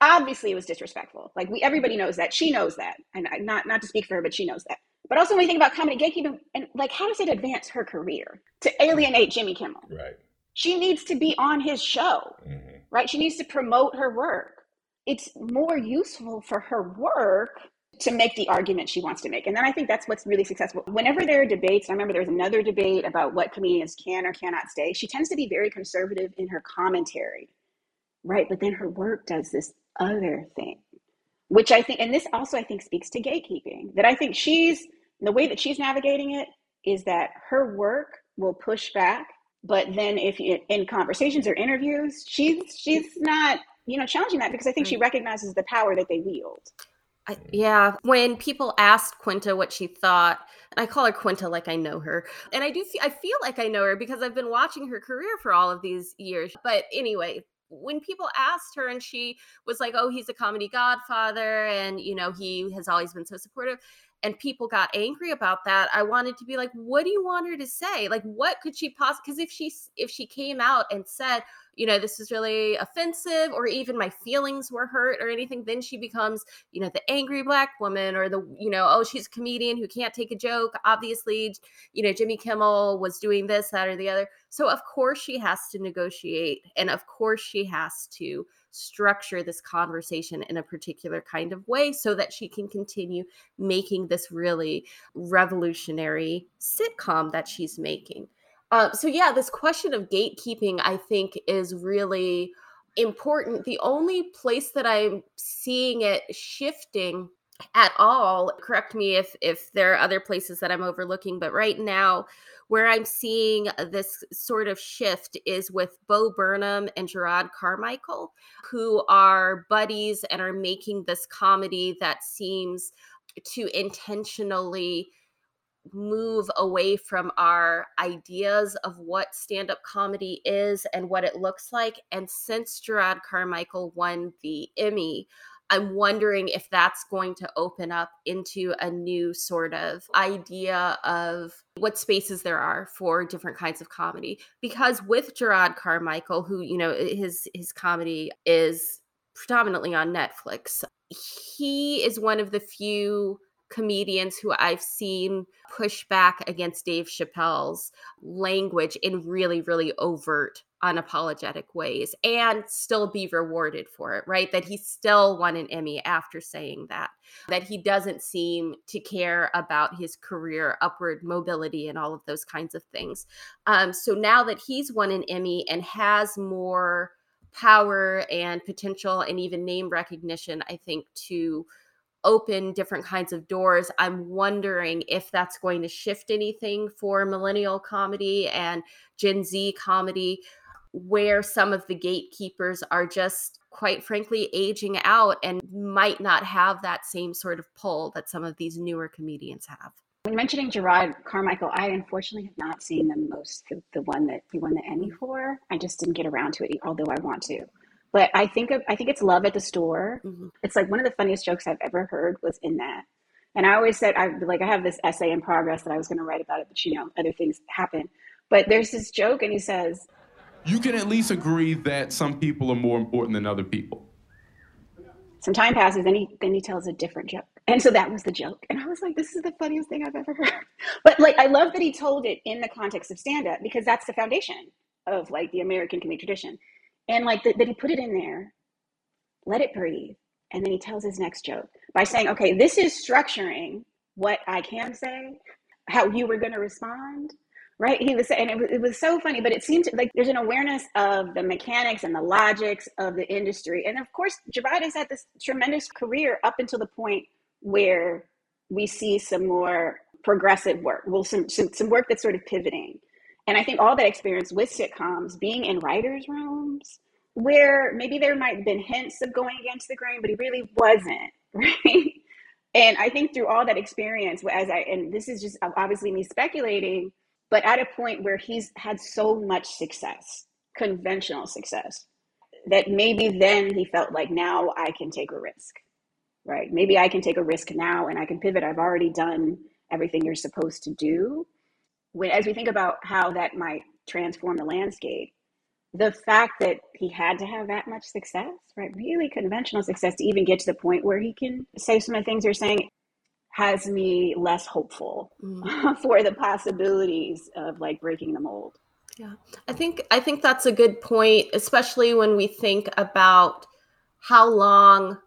Obviously, it was disrespectful. Like we, everybody knows that. She knows that. And not, not to speak for her, but she knows that. But also when we think about comedy gatekeeping and like, how does it advance her career to alienate Jimmy Kimmel? Right. She needs to be on his show, mm-hmm. right? She needs to promote her work. It's more useful for her work to make the argument she wants to make. And then I think that's what's really successful. Whenever there are debates, I remember there was another debate about what comedians can or cannot stay. She tends to be very conservative in her commentary, right? But then her work does this other thing, which I think, and this also I think speaks to gatekeeping, that I think she's, the way that she's navigating it is that her work will push back. But then if you, in conversations or interviews, she's, she's not, you know, challenging that because I think she mm-hmm. recognizes the power that they wield. I, yeah, when people asked Quinta what she thought, and I call her Quinta like I know her, and I do. Feel, I feel like I know her because I've been watching her career for all of these years. But anyway, when people asked her, and she was like, "Oh, he's a comedy godfather," and you know, he has always been so supportive and people got angry about that i wanted to be like what do you want her to say like what could she possibly because if she if she came out and said you know this is really offensive or even my feelings were hurt or anything then she becomes you know the angry black woman or the you know oh she's a comedian who can't take a joke obviously you know jimmy kimmel was doing this that or the other so of course she has to negotiate and of course she has to structure this conversation in a particular kind of way so that she can continue making this really revolutionary sitcom that she's making. Uh, so, yeah, this question of gatekeeping, I think, is really important. The only place that I'm seeing it shifting at all correct me if if there are other places that i'm overlooking but right now where I'm seeing this sort of shift is with Bo Burnham and Jerrod Carmichael, who are buddies and are making this comedy that seems to intentionally move away from our ideas of what stand up comedy is and what it looks like. And since Jerrod Carmichael won the Emmy, I'm wondering if that's going to open up into a new sort of idea of what spaces there are for different kinds of comedy. Because with Jerrod Carmichael, who, you know, his his comedy is predominantly on Netflix, he is one of the few comedians who I've seen push back against Dave Chappelle's language in really, really overt unapologetic ways and still be rewarded for it, right? That he still won an Emmy after saying that, that he doesn't seem to care about his career, upward mobility, and all of those kinds of things. Um, so now that he's won an Emmy and has more power and potential and even name recognition, I think, to open different kinds of doors. I'm wondering if that's going to shift anything for millennial comedy and Gen Z comedy where some of the gatekeepers are just quite frankly aging out and might not have that same sort of pull that some of these newer comedians have. When mentioning Jerrod Carmichael, I unfortunately have not seen the most the, one that he won the Emmy for. I just didn't get around to it, although I want to. But I think of, I think it's Love at the Store. Mm-hmm. It's like one of the funniest jokes I've ever heard was in that And I always said, I like, I have this essay in progress that I was going to write about it, but you know, other things happen. But there's this joke, and he says, You can at least agree that some people are more important than other people. Some time passes, then he then he tells a different joke, and so that was the joke. And I was like, This is the funniest thing I've ever heard. But like, I love that he told it in the context of stand up because that's the foundation of like the American comedic tradition, and like that he put it in there, let it breathe, and then he tells his next joke by saying, okay, this is structuring what I can say, how you were going to respond. Right. He was saying, it, it was so funny, but it seemed like there's an awareness of the mechanics and the logics of the industry. And of course, Jerrod has had this tremendous career up until the point where we see some more progressive work, well, some, some, some work that's sort of pivoting. And I think all that experience with sitcoms, being in writers' rooms, where maybe there might have been hints of going against the grain, but he really wasn't right? And I think through all that experience, as I, and this is just obviously me speculating, but at a point where he's had so much success, conventional success, that maybe then he felt like now I can take a risk, right? Maybe I can take a risk now and I can pivot. I've already done everything you're supposed to do. When, as we think about how that might transform the landscape, the fact that he had to have that much success, right? Really conventional success to even get to the point where he can say some of the things you're saying has me less hopeful mm. for the possibilities of like breaking the mold. Yeah. I think I think that's a good point, especially when we think about how long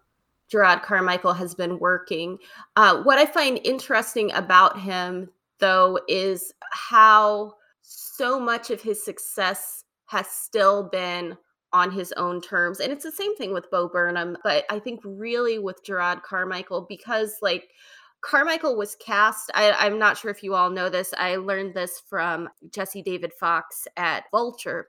Jerrod Carmichael has been working. Uh, what I find interesting about him, though, is how so much of his success has still been on his own terms. And it's the same thing with Bo Burnham, but I think really with Jerrod Carmichael, because like Carmichael was cast. I, am not sure if you all know this. I learned this from Jesse David Fox at Vulture.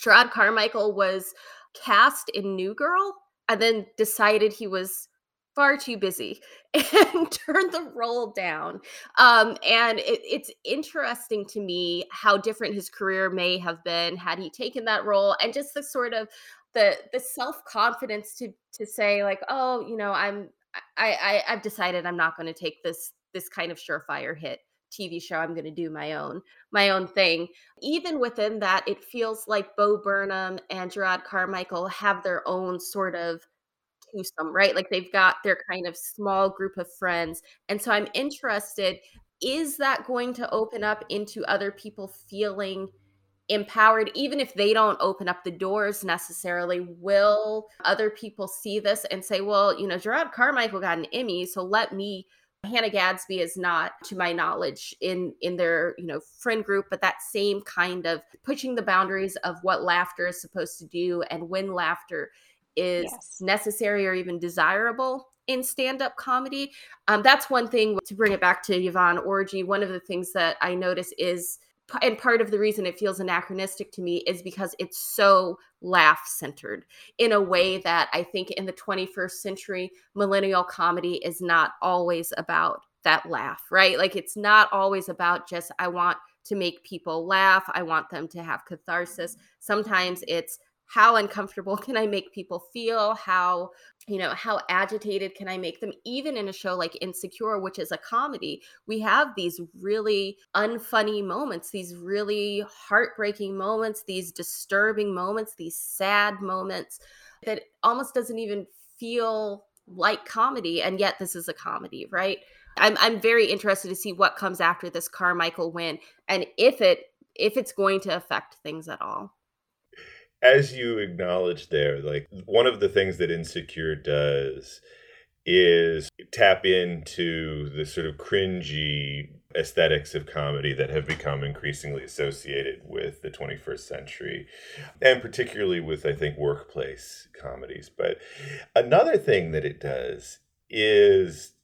Jerrod Carmichael was cast in New Girl and then decided he was far too busy and turned the role down. Um, and it, it's interesting to me how different his career may have been had he taken that role, and just the sort of the the self confidence to to say like, oh, you know, I'm I, I I've decided I'm not going to take this this kind of surefire hit TV show. I'm going to do my own my own thing. Even within that, it feels like Bo Burnham and Jerrod Carmichael have their own sort of twosome, right? Like they've got their kind of small group of friends. And so I'm interested is that going to open up into other people feeling empowered even if they don't open up the doors necessarily will other people see this and say well you know jerrod carmichael got an emmy so let me hannah gadsby is not to my knowledge in in their you know friend group but that same kind of pushing the boundaries of what laughter is supposed to do and when laughter is yes. necessary or even desirable in stand-up comedy. Um, that's one thing to bring it back to Yvonne Orji One of the things that I notice is, and part of the reason it feels anachronistic to me is because it's so laugh-centered in a way that I think in the 21st century, millennial comedy is not always about that laugh, right? Like it's not always about just I want to make people laugh. I want them to have catharsis. Sometimes it's how uncomfortable can i make people feel? How you know how agitated can i make them? Even in a show like insecure which is a comedy we have these really unfunny moments these really heartbreaking moments these disturbing moments these sad moments that almost doesn't even feel like comedy and yet this is a comedy right? I'm i'm very interested to see what comes after this carmichael win and if it if it's going to affect things at all as you acknowledge there, like one of the things that Insecure does is tap into the sort of cringy aesthetics of comedy that have become increasingly associated with the 21st century and particularly with i think workplace comedies. But another thing that it does is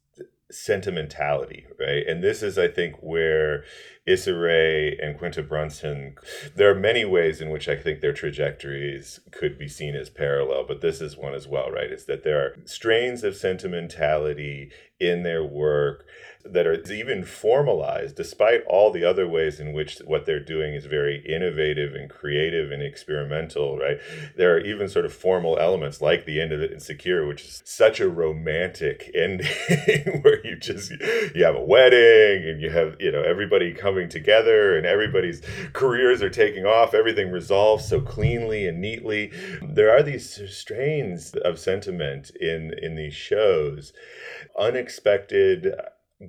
sentimentality, right? And this is, I think, where Issa Rae and Quinta Brunson, there are many ways in which I think their trajectories could be seen as parallel, but this is one as well, right? Is that there are strains of sentimentality in their work that are even formalized, despite all the other ways in which what they're doing is very innovative and creative and experimental, right? There are even sort of formal elements like the end of it Insecure, which is such a romantic ending where you just you have a wedding and you have, you know, everybody coming together and everybody's careers are taking off, everything resolves so cleanly and neatly. There are these strains of sentiment in in these shows unexpected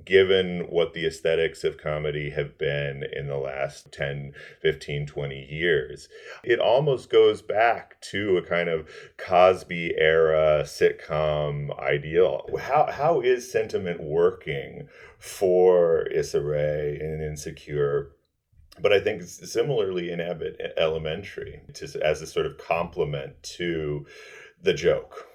given what the aesthetics of comedy have been in the last 10, 15, 20 years. It almost goes back to a kind of Cosby era sitcom ideal. How, how is sentiment working for Issa Rae and Insecure? But I think similarly in Abbott Elementary, to, as a sort of complement to the joke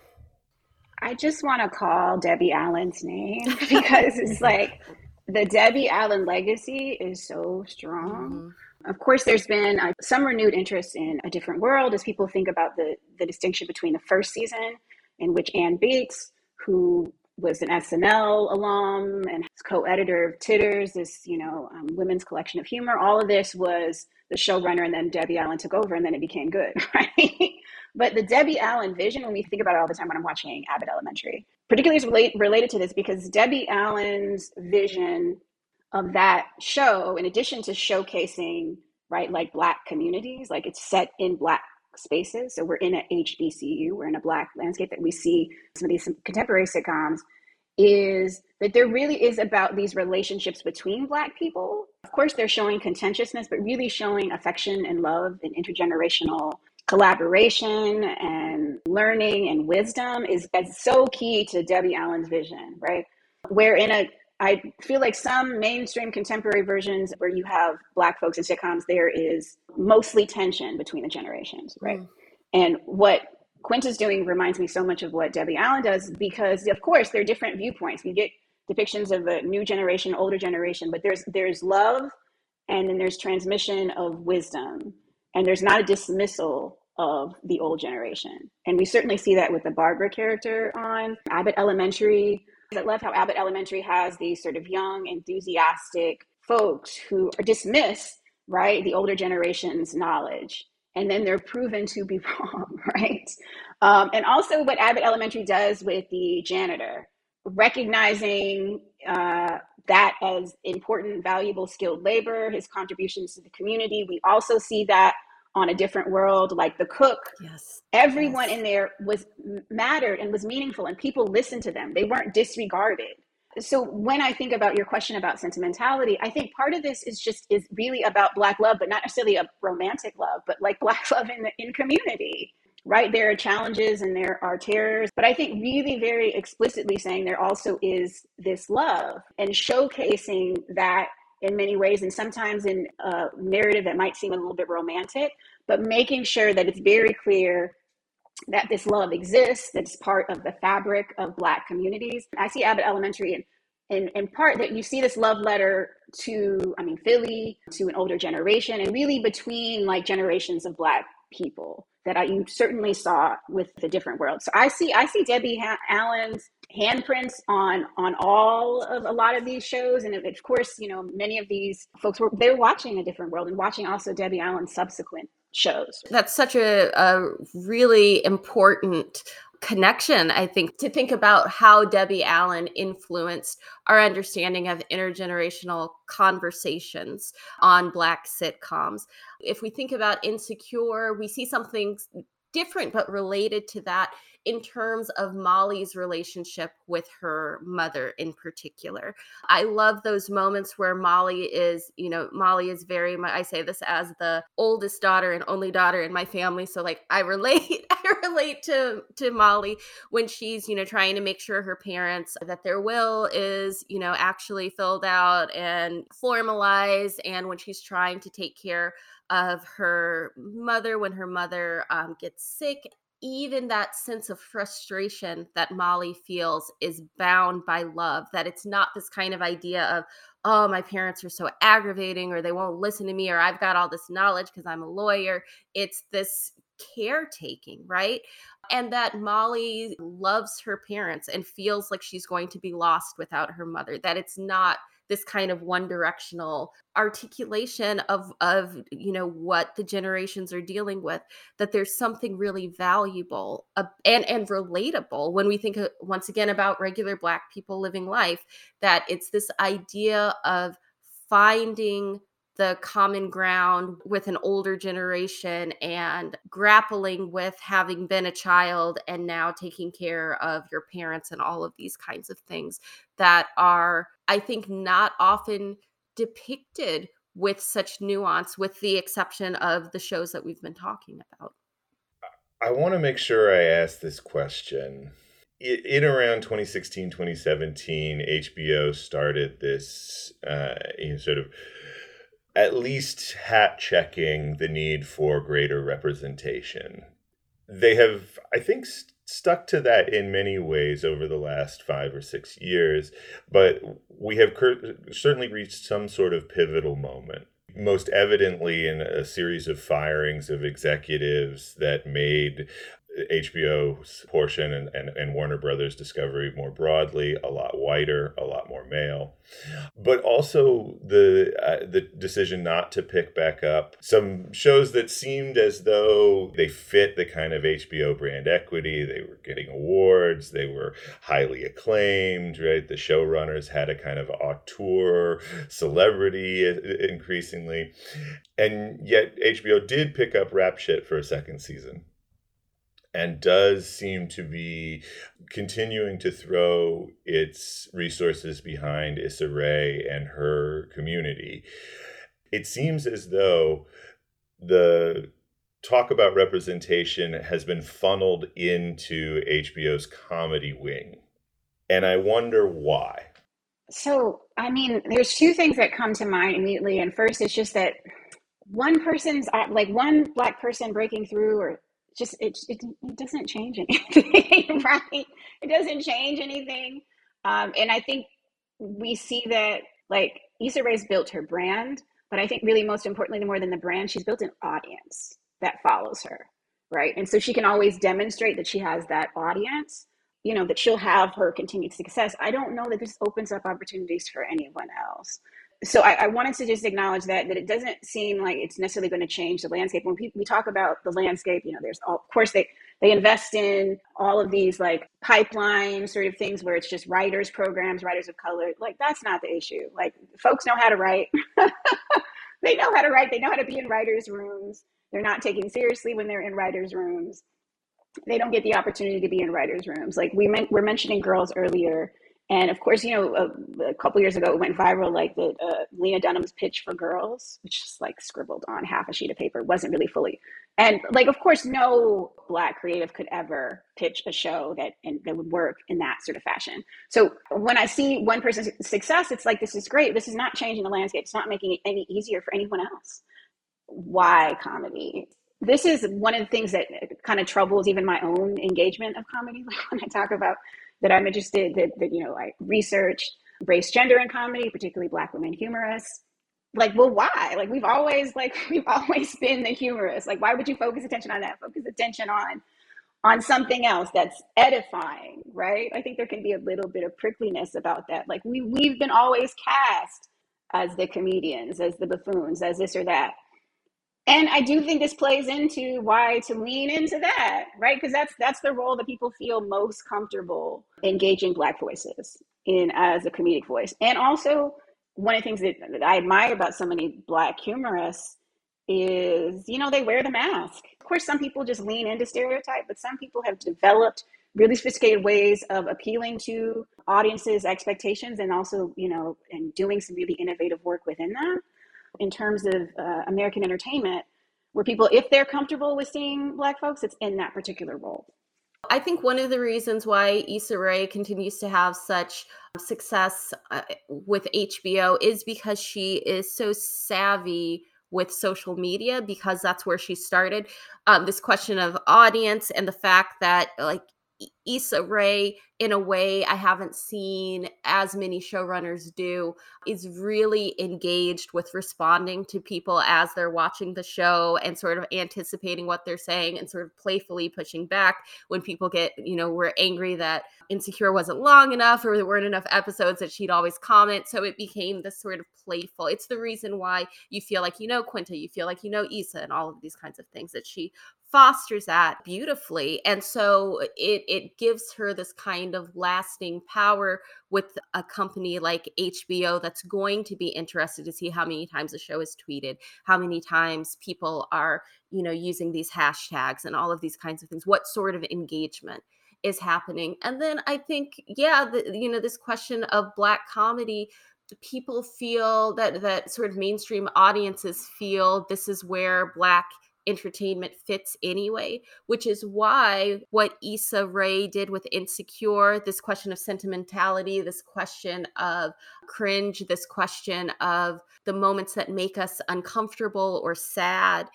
I just want to call Debbie Allen's name because it's like the Debbie Allen legacy is so strong. Mm-hmm. Of course, there's been uh, some renewed interest in A Different World as people think about the, the distinction between the first season, in which Anne Beatts, who was an SNL alum and co-editor of Titters, this you know um, women's collection of humor. All of this was the showrunner, and then Debbie Allen took over, and then it became good, right? But the Debbie Allen vision, when we think about it all the time when I'm watching Abbott Elementary, particularly is relate, related to this because Debbie Allen's vision of that show, in addition to showcasing, right, like Black communities, like it's set in Black spaces. So we're in a HBCU, we're in a Black landscape that we see some of these contemporary sitcoms, is that there really is about these relationships between Black people. Of course, they're showing contentiousness, but really showing affection and love and intergenerational collaboration and learning and wisdom is, is so key to Debbie Allen's vision, right? Where in a I feel like some mainstream contemporary versions where you have black folks in sitcoms, there is mostly tension between the generations, right? Mm. And what Quinta's doing reminds me so much of what Debbie Allen does because, of course, there are different viewpoints. We get depictions of a new generation, older generation, but there's there's love, and then there's transmission of wisdom, and there's not a dismissal of the old generation. And we certainly see that with the Barbara character on Abbott Elementary. I love how Abbott Elementary has these sort of young, enthusiastic folks who dismiss, right, the older generation's knowledge. And then they're proven to be wrong, right? Um, and also what Abbott Elementary does with the janitor, recognizing uh, that as important, valuable, skilled labor, his contributions to the community. We also see that on a different world like the cook yes everyone yes. in there was mattered and was meaningful and people listened to them. They weren't disregarded. So when i think about your question about sentimentality i think part of this is just is really about black love but not necessarily a romantic love but like black love in the in community. Right there are challenges and there are terrors but i think really very explicitly saying there also is this love and showcasing that in many ways, and sometimes in a narrative that might seem a little bit romantic, but making sure that it's very clear that this love exists, that it's part of the fabric of Black communities. I see Abbott Elementary in, in, in part that you see this love letter to, I mean, Philly, to an older generation, and really between like generations of Black people that I, you certainly saw with the different world. So I see I see Debbie ha- Allen's handprints on on all of a lot of these shows, and of course, you know, many of these folks were they're watching a different world and watching also Debbie Allen's subsequent shows. That's such a, a really important connection, I think, to think about how Debbie Allen influenced our understanding of intergenerational conversations on Black sitcoms. If we think about Insecure, we see something different but related to that in terms of Molly's relationship with her mother in particular. I love those moments where Molly is, you know, Molly is very I say this as the oldest daughter and only daughter in my family. So like I relate, I relate to, to Molly when she's, you know, trying to make sure her parents that their will is, you know, actually filled out and formalized. And when she's trying to take care of her mother when her mother um, gets sick even that sense of frustration that Molly feels is bound by love, that it's not this kind of idea of, oh, my parents are so aggravating or they won't listen to me or I've got all this knowledge because I'm a lawyer. It's this caretaking, right? And that Molly loves her parents and feels like she's going to be lost without her mother, that it's not this kind of one directional articulation of of you know what the generations are dealing with that there's something really valuable uh, and and relatable when we think uh, once again about regular black people living life that it's this idea of finding the common ground with an older generation and grappling with having been a child and now taking care of your parents and all of these kinds of things that are, I think, not often depicted with such nuance, with the exception of the shows that we've been talking about. I want to make sure I ask this question. In around 2016, 2017, HBO started this uh, sort of at least hat checking the need for greater representation. They have, I think, st- stuck to that in many ways over the last five or six years, but we have cur- certainly reached some sort of pivotal moment. Most evidently, in a series of firings of executives that made HBO's portion and, and, and, Warner Brothers Discovery more broadly, a lot whiter, a lot more male. But also the uh, the decision not to pick back up some shows that seemed as though they fit the kind of HBO brand equity. They were getting awards, they were highly acclaimed, right? The showrunners had a kind of auteur celebrity increasingly. And yet HBO did pick up rap shit for a second season and does seem to be continuing to throw its resources behind Issa Rae and her community. It seems as though the talk about representation has been funneled into HBO's comedy wing. And I wonder why. So, I mean, there's two things that come to mind immediately. And first, it's just that one person's uh, like one black person breaking through or just it, it, it doesn't change anything right? It doesn't change anything. Um, and i think we see that like Issa Rae's built her brand but i think really most importantly more than the brand she's built an audience that follows her right? And so she can always demonstrate that she has that audience you know that she'll have her continued success. I don't know that this opens up opportunities for anyone else so I, I, wanted to just acknowledge that that it doesn't seem like it's necessarily going to change the landscape. When people, we talk about the landscape, you know, there's all, of course they they invest in all of these like pipeline sort of things where it's just writers programs, writers of color. Like that's not the issue. Like folks know how to write. they know how to write. They know how to be in writers' rooms. They're not taken seriously when they're in writers' rooms. They don't get the opportunity to be in writers' rooms. Like we meant, we're mentioning girls earlier and of course, you know, a, a couple years ago, it went viral, like the uh, Lena Dunham's pitch for girls, which is like scribbled on half a sheet of paper, wasn't really fully. And like, of course, no black creative could ever pitch a show that and that would work in that sort of fashion. So when I see one person's success, it's like this is great. This is not changing the landscape. It's not making it any easier for anyone else. Why comedy? This is one of the things that kind of troubles even my own engagement of comedy. Like when I talk about that I'm interested that, that you know I research race, gender, and comedy, particularly Black women humorists. Like, well, why? Like, we've always like we've always been the humorists. Like, why would you focus attention on that? Focus attention on on something else that's edifying, right? I think there can be a little bit of prickliness about that. Like, we we've been always cast as the comedians, as the buffoons, as this or that and i do think this plays into why to lean into that right? Because that's that's the role that people feel most comfortable engaging black voices in as a comedic voice. And also one of the things that, that i admire about so many black humorists is you know they wear the mask. Of course some people just lean into stereotype but some people have developed really sophisticated ways of appealing to audiences expectations and also you know and doing some really innovative work within that in terms of uh, American entertainment, where people, if they're comfortable with seeing Black folks, it's in that particular role. I think one of the reasons why Issa Rae continues to have such success uh, with HBO is because she is so savvy with social media because that's where she started. Um, this question of audience and the fact that, like, Issa Rae, in a way I haven't seen as many showrunners do, is really engaged with responding to people as they're watching the show and sort of anticipating what they're saying and sort of playfully pushing back when people get, you know, were angry that Insecure wasn't long enough or there weren't enough episodes that she'd always comment. So it became this sort of playful. It's the reason why you feel like you know Quinta, you feel like you know Issa, and all of these kinds of things that she fosters that beautifully and so it it gives her this kind of lasting power with a company like HBO that's going to be interested to see how many times the show is tweeted how many times people are you know using these hashtags and all of these kinds of things what sort of engagement is happening. And then i think yeah the, you know this question of black comedy people feel that that sort of mainstream audiences feel this is where black entertainment fits anyway, which is why what Issa Rae did with Insecure, this question of sentimentality, this question of cringe, this question of the moments that make us uncomfortable or sad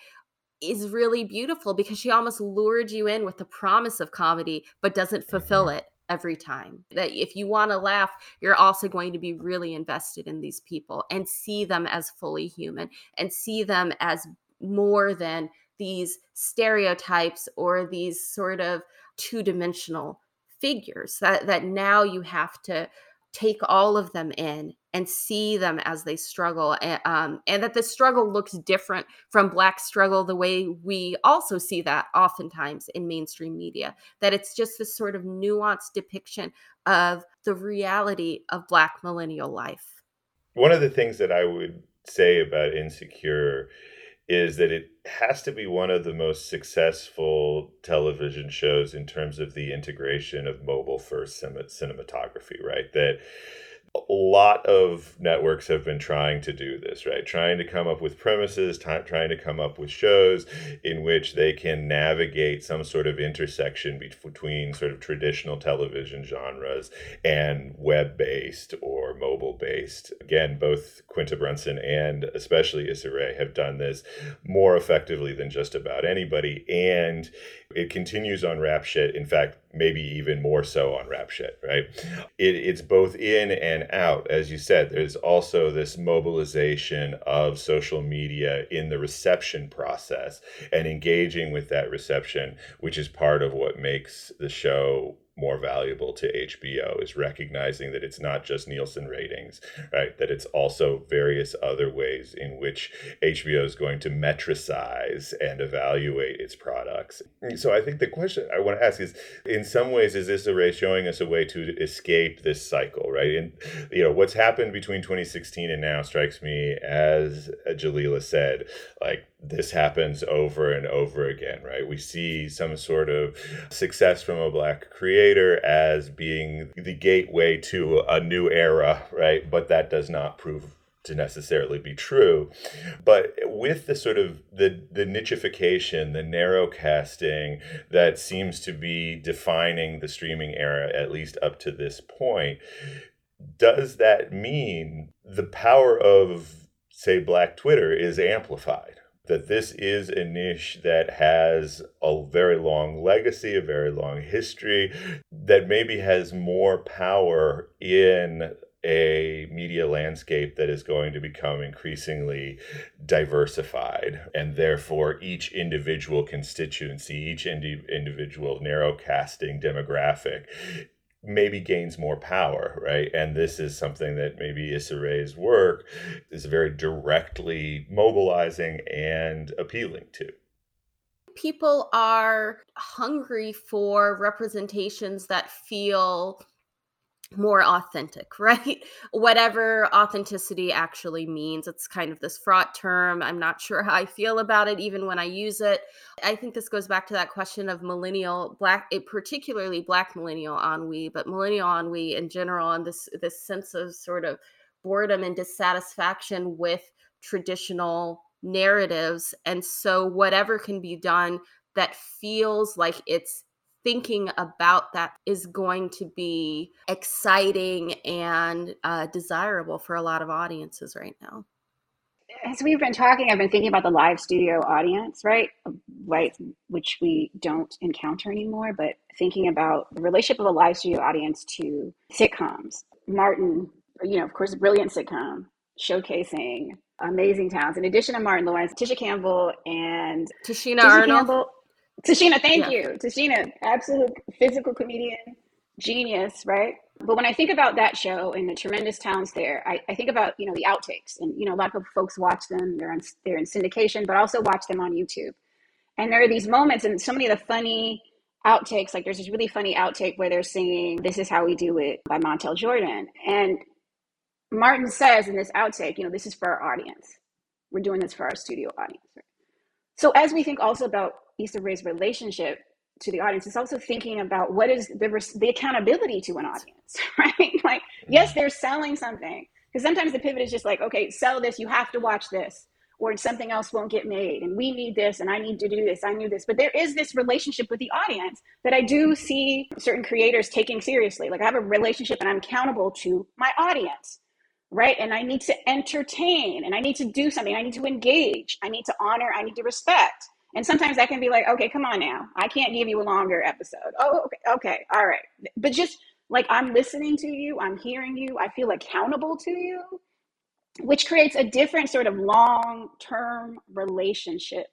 is really beautiful because she almost lured you in with the promise of comedy but doesn't fulfill Mm-hmm. it every time. That if you want to laugh, you're also going to be really invested in these people and see them as fully human and see them as more than these stereotypes or these sort of two-dimensional figures that that now you have to take all of them in and see them as they struggle and, um, and that the struggle looks different from black struggle the way we also see that oftentimes in mainstream media that it's just this sort of nuanced depiction of the reality of black millennial life. One of the things that I would say about Insecure is that it has to be one of the most successful television shows in terms of the integration of mobile first cinematography, right? That a lot of networks have been trying to do this, right? Trying to come up with premises, ti- trying to come up with shows in which they can navigate some sort of intersection be- between sort of traditional television genres and web based or mobile based. Again, both Quinta Brunson and especially Issa Rae have done this more effectively than just about anybody. And it continues on Rap Shit. In fact, maybe even more so on Rap Shit, right? It, it's both in and out. As you said, there's also this mobilization of social media in the reception process and engaging with that reception, which is part of what makes the show more valuable to HBO is recognizing that it's not just Nielsen ratings, right? That it's also various other ways in which HBO is going to metricize and evaluate its products. So I think the question I want to ask is in some ways is Issa Rae showing us a way to escape this cycle, right? And you know, what's happened between 2016 and now strikes me as Jalylah said, like this happens over and over again, right? We see some sort of success from a black creator as being the gateway to a new era, right? But that does not prove to necessarily be true. But with the sort of the the nichification, the narrow casting that seems to be defining the streaming era, at least up to this point, does that mean the power of say black Twitter is amplified? That this is a niche that has a very long legacy, a very long history, that maybe has more power in a media landscape that is going to become increasingly diversified. And therefore each individual constituency each indi- individual narrow casting demographic maybe gains more power, right? And this is something that maybe Issa Rae's work is very directly mobilizing and appealing to. People are hungry for representations that feel more authentic, right? Whatever authenticity actually means. It's kind of this fraught term. I'm not sure how I feel about it even when I use it. I think this goes back to that question of millennial black, it, particularly black millennial ennui, but millennial ennui in general, and this this sense of sort of boredom and dissatisfaction with traditional narratives. And so whatever can be done that feels like it's thinking about that is going to be exciting and uh, desirable for a lot of audiences right now. as we've been talking, I've been thinking about the live studio audience, right? Right, which we don't encounter anymore, but thinking about the relationship of a live studio audience to sitcoms. Martin, you know, of course, a brilliant sitcom showcasing amazing talents. In addition to Martin Lawrence, Tisha Campbell and Tichina Arnold. Campbell. Tichina, thank Yeah. you. Tichina, absolute physical comedian, genius, right? But when I think about that show and the tremendous talents there, I, I think about you know the outtakes, and you know a lot of folks watch them. They're on, they're in syndication, but also watch them on YouTube. And there are these moments, and so many of the funny outtakes. Like there's this really funny outtake where they're singing "This Is How We Do It" by Montell Jordan, and Martin says in this outtake, you know, this is for our audience. We're doing this for our studio audience. So as we think also about Issa Rae's relationship to the audience, it's also thinking about what is the the accountability to an audience, right? Like, yes, they're selling something because sometimes the pivot is just like, okay, sell this, you have to watch this, or something else won't get made, and we need this, and I need to do this, I need this. But there is this relationship with the audience that I do see certain creators taking seriously. Like, I have a relationship, and I'm accountable to my audience right? And I need to entertain and I need to do something. I need to engage. I need to honor. I need to respect. And sometimes that can be like, okay, come on now. I can't give you a longer episode. Oh, okay, okay, all right. But just like I'm listening to you, I'm hearing you, I feel accountable to you, which creates a different sort of long term relationship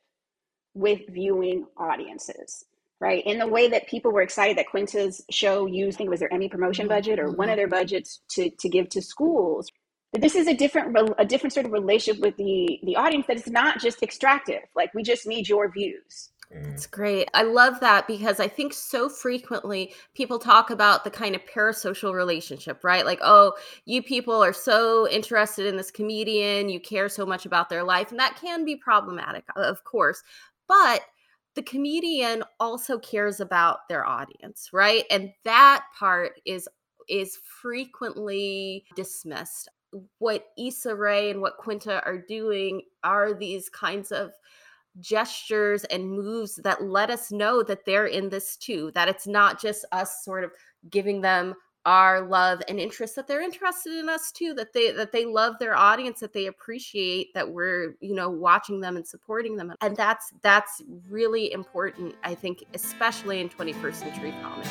with viewing audiences. Right. In the way that people were excited that Quinta's show used, I think it was their Emmy promotion mm-hmm. budget or one of mm-hmm. their budgets to, to give to schools but this is a different a different sort of relationship with the the audience that is not just extractive like we just need your views mm. that's great. I love that because I think so frequently people talk about the kind of parasocial relationship, right? Like, oh, you people are so interested in this comedian, you care so much about their life. And that can be problematic, of course. But the comedian also cares about their audience, right? And that part is is frequently dismissed. What Issa Rae and what Quinta are doing are these kinds of gestures and moves that let us know that they're in this too, that it's not just us sort of giving them our love and interest that they're interested in us too that they that they love their audience that they appreciate that we're you know watching them and supporting them. And that's that's really important i think especially in 21st century comedy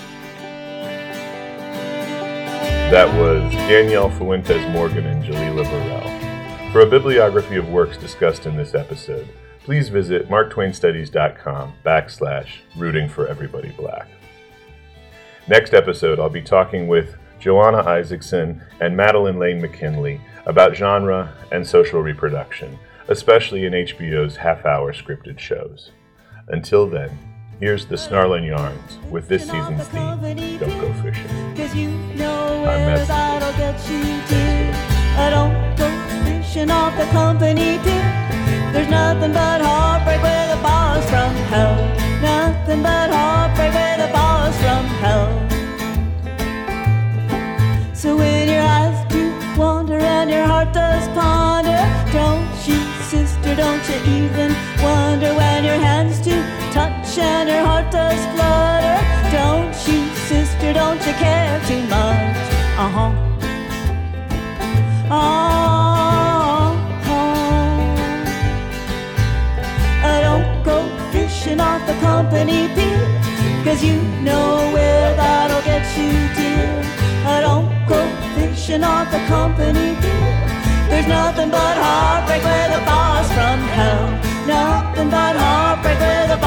That was Danielle Fuentes Morgan and Jalylah Burrell. For a bibliography of works discussed in this episode, please visit marktwainstudies.com backslash rooting for everybody black. Next episode, I'll be talking with Johanna Isaacson and Madeline Lane McKinley about genre and social reproduction, especially in HBO's half hour scripted shows. Until then, here's the Snarling Yarns with this season's theme Don't Go Fishing. Cause you know I'm where Matt that'll get you, dear. I don't go fishing off the company, dear. There's nothing but heartbreak with the boss from hell. Nothing but heartbreak with the boss from hell. So when your eyes do wander and your heart does ponder, don't you, sister, don't you even wonder when your hands do touch and your heart does flutter? Don't you, sister, don't you care too much? Uh huh. Uh huh. I don't go fishing off the company pier, cause you know where that'll get you, dear. I don't go fishing off the company pier. There's nothing but heartbreak with a boss from hell. Nothing but heartbreak with a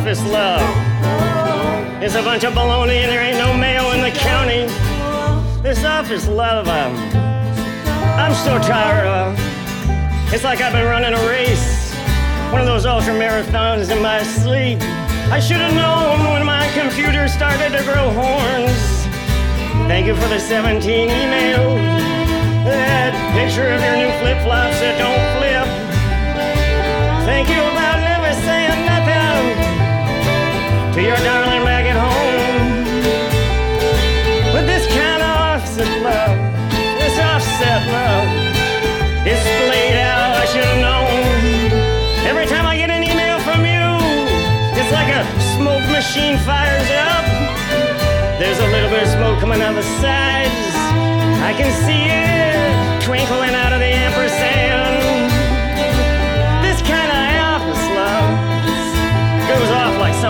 Office love is a bunch of baloney and there ain't no mail in the county. This office love, um, I'm so tired of. It's like I've been running a race, one of those ultra marathons in my sleep. I should have known when my computer started to grow horns. Thank you for the 17 emails. That picture of your new flip flops that don't flip. Thank you to your darling back at home. But this kind of offset love, this offset love, it's splayed out. I should have known. Every time I get an email from you, it's like a smoke machine fires up. There's a little bit of smoke coming out the sides. I can see it twinkling out of the ampersand.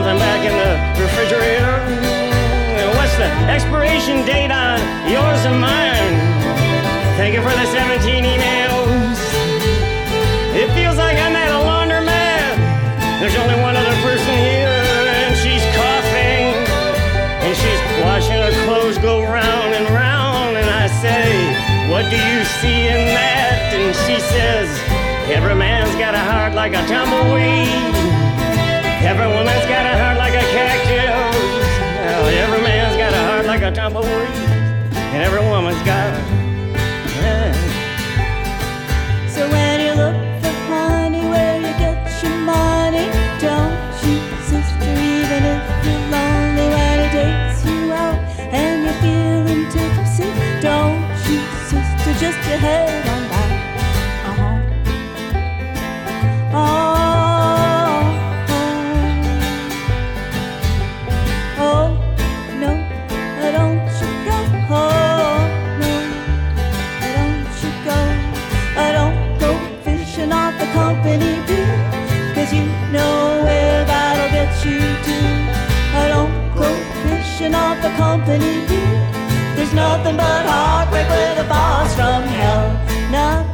Something back in the refrigerator. What's the expiration date on yours and mine? Thank you for the 17 emails. It feels like I'm at a laundromat. There's only one other person here, and she's coughing. And she's watching her clothes go round and round. And I say, What do you see in that? And she says, Every man's got a heart like a tumbleweed. Every woman's got a heart like a cactus. Well, every man's got a heart like a tumbleweed. And every woman's got nothing